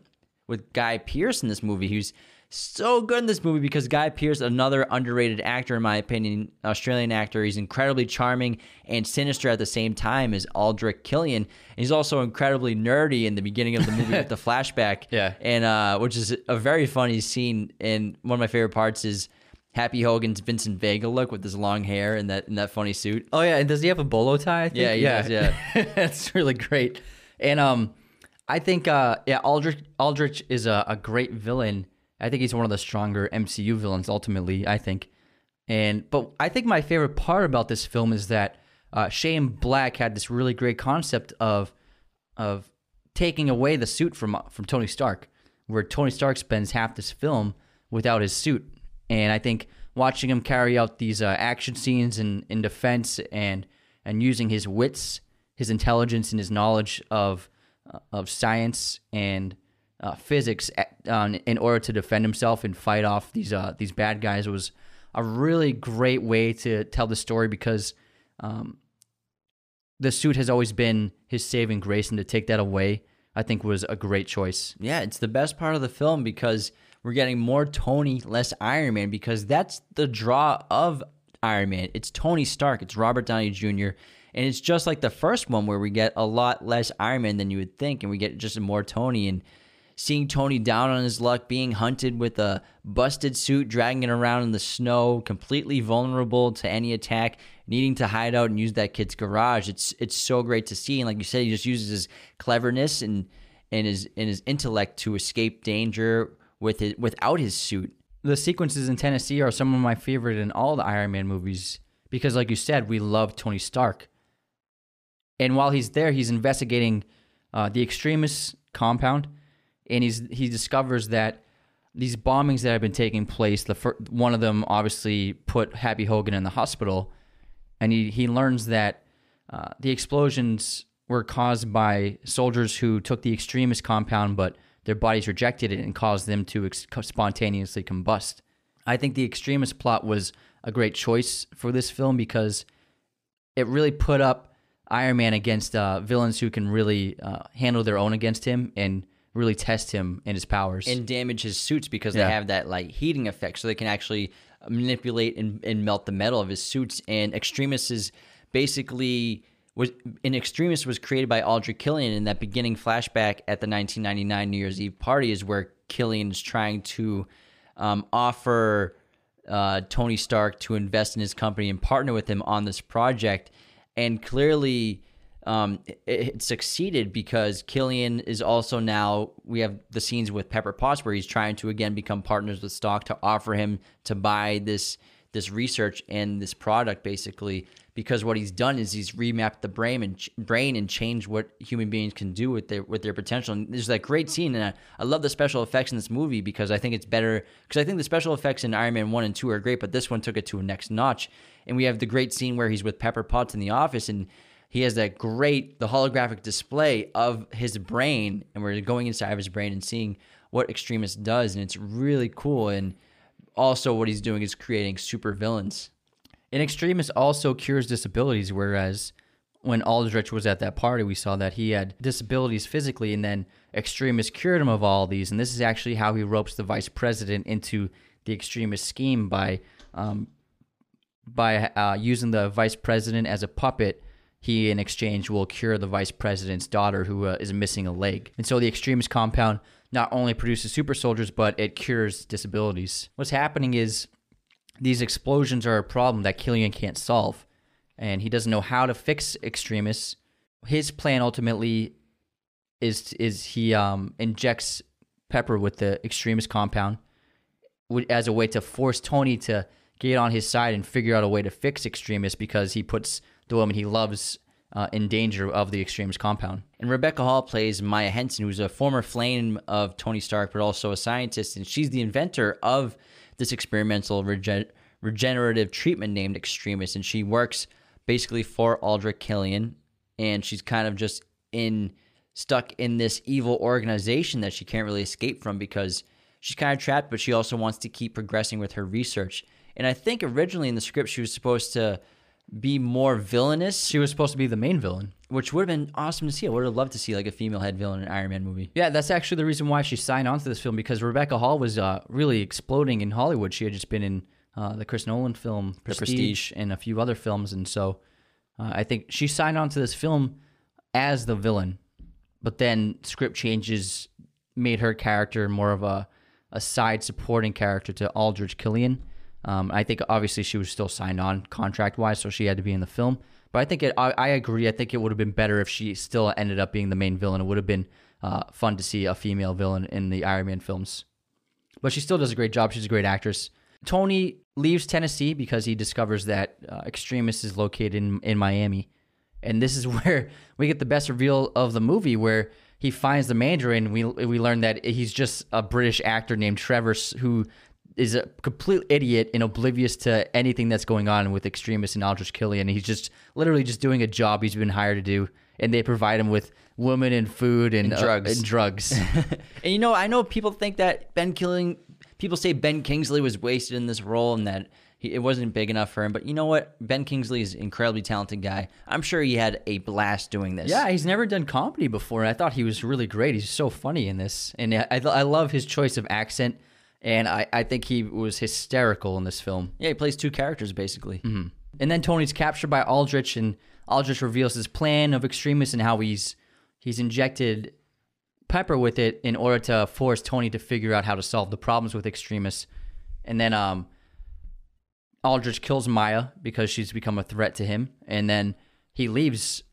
with Guy Pearce in this movie, who's so good in this movie because Guy Pearce, another underrated actor in my opinion, Australian actor. He's incredibly charming and sinister at the same time as Aldrich Killian. he's also incredibly nerdy in the beginning of the movie with the flashback. Yeah, and uh, which is a very funny scene. And one of my favorite parts is Happy Hogan's Vincent Vega look with his long hair and that in that funny suit. Oh yeah, and does he have a bolo tie? I think? Yeah, yeah, does, yeah. That's really great. And um, I think uh, yeah, Aldrich Aldrich is a, a great villain. I think he's one of the stronger MCU villains ultimately. I think, and but I think my favorite part about this film is that uh, Shane Black had this really great concept of of taking away the suit from from Tony Stark, where Tony Stark spends half this film without his suit and I think watching him carry out these uh, action scenes in, in defense and and using his wits, his intelligence, and his knowledge of uh, of science and uh, physics in order to defend himself and fight off these uh, these bad guys was a really great way to tell the story because um, the suit has always been his saving grace, and to take that away, I think was a great choice. Yeah, it's the best part of the film because we're getting more Tony, less Iron Man because that's the draw of Iron Man. It's Tony Stark, it's Robert Downey Jr., and it's just like the first one where we get a lot less Iron Man than you would think, and we get just more Tony. And seeing Tony down on his luck, being hunted with a busted suit, dragging it around in the snow, completely vulnerable to any attack, needing to hide out and use that kid's garage. It's it's so great to see. And like you said, he just uses his cleverness and and his and his intellect to escape danger with it without his suit. The sequences in Tennessee are some of my favorite in all the Iron Man movies because, like you said, we love Tony Stark. And while he's there, he's investigating uh, the Extremis compound, and he's he discovers that these bombings that have been taking place. The fir- one of them obviously put Happy Hogan in the hospital, and he he learns that uh, the explosions were caused by soldiers who took the Extremis compound, but their bodies rejected it and caused them to ex- spontaneously combust. I think the Extremis plot was a great choice for this film because it really put up Iron Man against uh, villains who can really uh, handle their own against him and really test him and his powers and damage his suits because yeah. they have that like heating effect, so they can actually manipulate and, and melt the metal of his suits. And Extremis is basically was an Extremis was created by Aldrich Killian in that beginning flashback at the 1999 New Year's Eve party is where Killian is trying to um, offer uh, Tony Stark to invest in his company and partner with him on this project, and clearly um, it, it, succeeded because Killian is also now we have the scenes with Pepper Potts where he's trying to again become partners with Stark to offer him to buy this this research and this product basically because what he's done is he's remapped the brain and ch- brain and changed what human beings can do with their with their potential. And there's that great scene, and I, I love the special effects in this movie because I think it's better because I think the special effects in Iron Man one and two are great, but this one took it to a next notch. And we have the great scene where he's with Pepper Potts in the office and he has that great the holographic display of his brain and we're going inside of his brain and seeing what Extremis does and it's really cool and also what he's doing is creating super villains an Extremis also cures disabilities, whereas when Aldrich was at that party, we saw that he had disabilities physically, and then Extremis cured him of all these. And this is actually how he ropes the vice president into the Extremis scheme by um, by uh, using the vice president as a puppet. He, in exchange, will cure the vice president's daughter who uh, is missing a leg. And so the Extremis compound not only produces super soldiers, but it cures disabilities. What's happening is these explosions are a problem that Killian can't solve, and he doesn't know how to fix Extremis. His plan ultimately is is he um, injects Pepper with the Extremis compound as a way to force Tony to get on his side and figure out a way to fix Extremis because he puts the woman he loves uh, in danger of the Extremis compound. And Rebecca Hall plays Maya Hansen, who's a former flame of Tony Stark, but also a scientist, and she's the inventor of this experimental regen- regenerative treatment named Extremis, and she works basically for Aldrich Killian, and she's kind of just in stuck in this evil organization that she can't really escape from because she's kind of trapped, but she also wants to keep progressing with her research. And I think originally in the script she was supposed to be more villainous, She was supposed to be the main villain. which would have been awesome to see. I would have loved to see like a female head villain in an Iron Man movie. Yeah, that's actually the reason why she signed on to this film because Rebecca Hall was uh, really exploding in Hollywood. She had just been in uh, the Chris Nolan film Prestige, Prestige. and a few other films, and so uh, I think she signed on to this film as the villain. But then script changes made her character more of a a side supporting character to Aldrich Killian. Um, I think obviously she was still signed on contract wise, so she had to be in the film. But I think it, I, I agree. I think it would have been better if she still ended up being the main villain. It would have been uh, fun to see a female villain in the Iron Man films. But she still does a great job. She's a great actress. Tony leaves Tennessee because he discovers that uh, is located in, in Miami. And this is where we get the best reveal of the movie, where he finds the Mandarin. We we learn that he's just a British actor named Trevor who is a complete idiot and oblivious to anything that's going on with Extremis and Aldrich Killian. He's just literally just doing a job he's been hired to do, and they provide him with women and food and, uh, drugs. and drugs. And you know, I know people think that Ben Killing, people say Ben Kingsley was wasted in this role and that he, it wasn't big enough for him. But you know what? Ben Kingsley is an incredibly talented guy. I'm sure he had a blast doing this. Yeah, he's never done comedy before. and I thought he was really great. He's so funny in this, and I I love his choice of accent, and I, I think he was hysterical in this film. Yeah, he plays two characters basically. And then Tony's captured by Aldrich, and Aldrich reveals his plan of Extremis and how he's he's injected Pepper with it in order to force Tony to figure out how to solve the problems with Extremis. And then um, Aldrich kills Maya because she's become a threat to him, and then he leaves.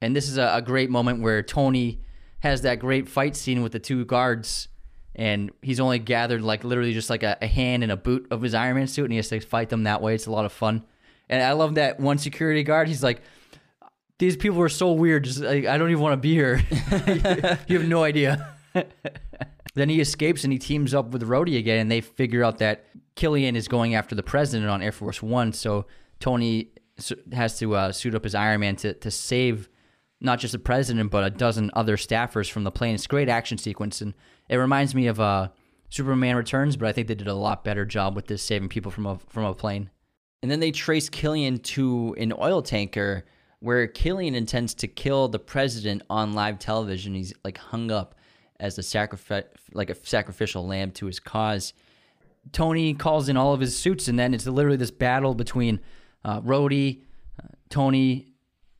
And this is a, a great moment where Tony has that great fight scene with the two guards, and he's only gathered like literally just like a, a hand and a boot of his Iron Man suit, and he has to fight them that way. It's a lot of fun, and I love that one security guard. He's like, "These people are so weird. Just like, I don't even want to be here. you have no idea." Then he escapes and he teams up with Rhodey again, and they figure out that Killian is going after the president on Air Force One. So Tony has to uh, suit up his Iron Man to, to save not just the president, but a dozen other staffers from the plane. It's a great action sequence, and it reminds me of uh, Superman Returns, but I think they did a lot better job with this saving people from a from a plane. And then they trace Killian to an oil tanker where Killian intends to kill the president on live television. He's like hung up as a sacrifice, like a sacrificial lamb to his cause. Tony calls in all of his suits, and then it's literally this battle between uh, Rhodey, uh, Tony,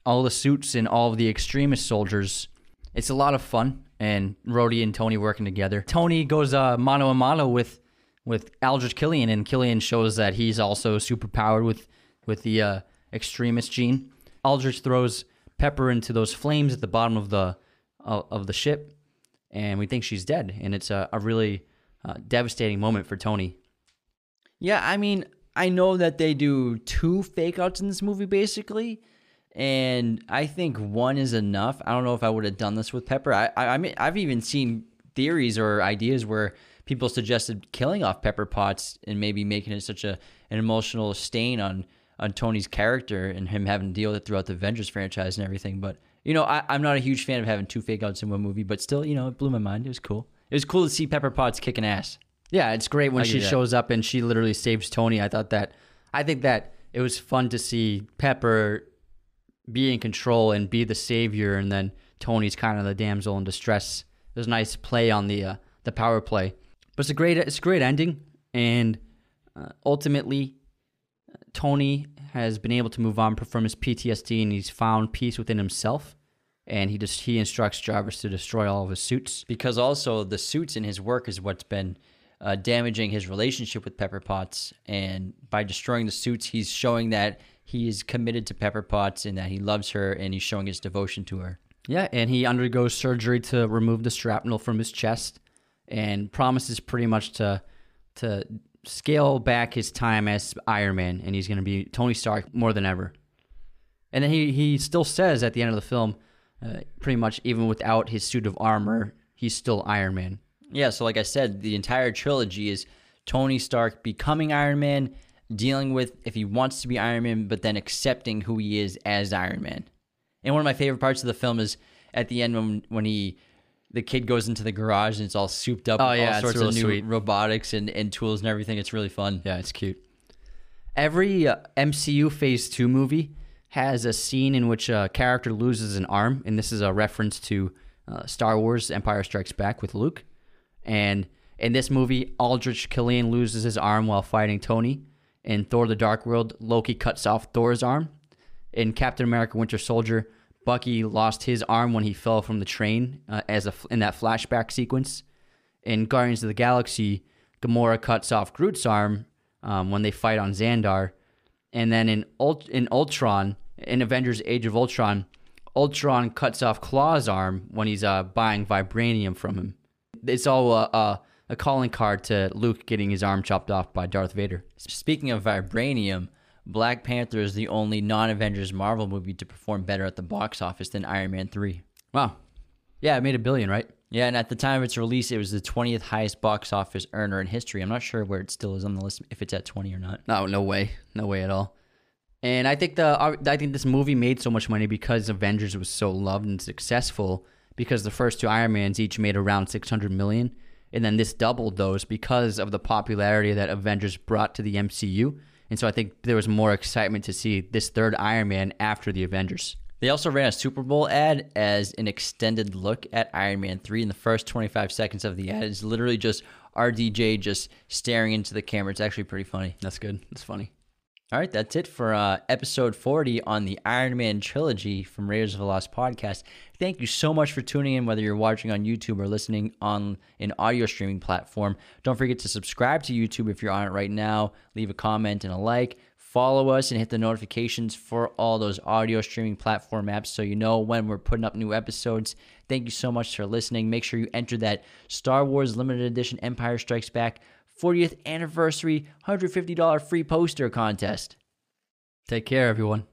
all the suits, and all of the Extremis soldiers. It's a lot of fun, and Rhodey and Tony working together. Tony goes uh, mano a mano with with Aldrich Killian, and Killian shows that he's also super powered with with the uh, Extremis gene. Aldrich throws Pepper into those flames at the bottom of the uh, of the ship, and we think she's dead. And it's a, a really uh, devastating moment for Tony. Yeah, I mean, I know that they do two fake outs in this movie basically, and I think one is enough. I don't know if I would have done this with Pepper. I, I, I mean, I've even seen theories or ideas where people suggested killing off Pepper Potts and maybe making it such a an emotional stain on on Tony's character and him having to deal with it throughout the Avengers franchise and everything. But you know, I, I'm not a huge fan of having two fake outs in one movie, but still, you know, it blew my mind. It was cool. It was cool to see Pepper Potts kicking ass. Yeah, it's great when she that. shows up and she literally saves Tony. I thought that I think that it was fun to see Pepper be in control and be the savior, and then Tony's kind of the damsel in distress. Was a nice play on the uh, the power play, but it's a great it's a great ending, and uh, ultimately, Tony has been able to move on from his PTSD, and he's found peace within himself. And he just he instructs Jarvis to destroy all of his suits. because also the suits in his work is what's been uh, damaging his relationship with Pepper Potts. And by destroying the suits, he's showing that he is committed to Pepper Potts and that he loves her and he's showing his devotion to her. Yeah, and he undergoes surgery to remove the shrapnel from his chest, and promises pretty much to to scale back his time as Iron Man, and he's going to be Tony Stark more than ever. And then he, he still says at the end of the film, uh, pretty much even without his suit of armor, he's still Iron Man. Yeah, so like I said, the entire trilogy is Tony Stark becoming Iron Man, dealing with if he wants to be Iron Man, but then accepting who he is as Iron Man. And one of my favorite parts of the film is at the end when when he the kid goes into the garage and it's all souped up Oh, with yeah, all sorts of new sweet. robotics and, and tools and everything. It's really fun. Yeah, it's cute. Every uh, MCU Phase 2 movie has a scene in which a character loses an arm, and this is a reference to uh, Star Wars Empire Strikes Back with Luke. And in this movie, Aldrich Killian loses his arm while fighting Tony. In Thor the Dark World, Loki cuts off Thor's arm. In Captain America Winter Soldier, Bucky lost his arm when he fell from the train uh, as a, in that flashback sequence. In Guardians of the Galaxy, Gamora cuts off Groot's arm um, when they fight on Xandar. And then in Ult- in Ultron, in Avengers Age of Ultron, Ultron cuts off Klaue's arm when he's uh, buying vibranium from him. It's all uh, uh, a calling card to Luke getting his arm chopped off by Darth Vader. Speaking of vibranium, Black Panther is the only non-Avengers Marvel movie to perform better at the box office than Iron Man 3. Wow. Yeah, it made a billion, right? Yeah, and at the time of its release, it was the 20th highest box office earner in history. I'm not sure where it still is on the list, if it's at 20 or not. No, no way, no way at all. And I think the uh, I think this movie made so much money because Avengers was so loved and successful. Because the first two Iron Mans each made around 600 million, and then this doubled those because of the popularity that Avengers brought to the MCU. And so I think there was more excitement to see this third Iron Man after the Avengers. They also ran a Super Bowl ad as an extended look at Iron Man 3. In the first 25 seconds of the ad is literally just RDJ just staring into the camera. It's actually pretty funny. That's good. That's funny. All right, that's it for uh, episode 40 on the Iron Man trilogy from Raiders of the Lost podcast. Thank you so much for tuning in, whether you're watching on YouTube or listening on an audio streaming platform. Don't forget to subscribe to YouTube if you're on it right now. Leave a comment and a like. Follow us and hit the notifications for all those audio streaming platform apps so you know when we're putting up new episodes. Thank you so much for listening. Make sure you enter that Star Wars limited edition Empire Strikes Back 40th anniversary $150 free poster contest. Take care, everyone.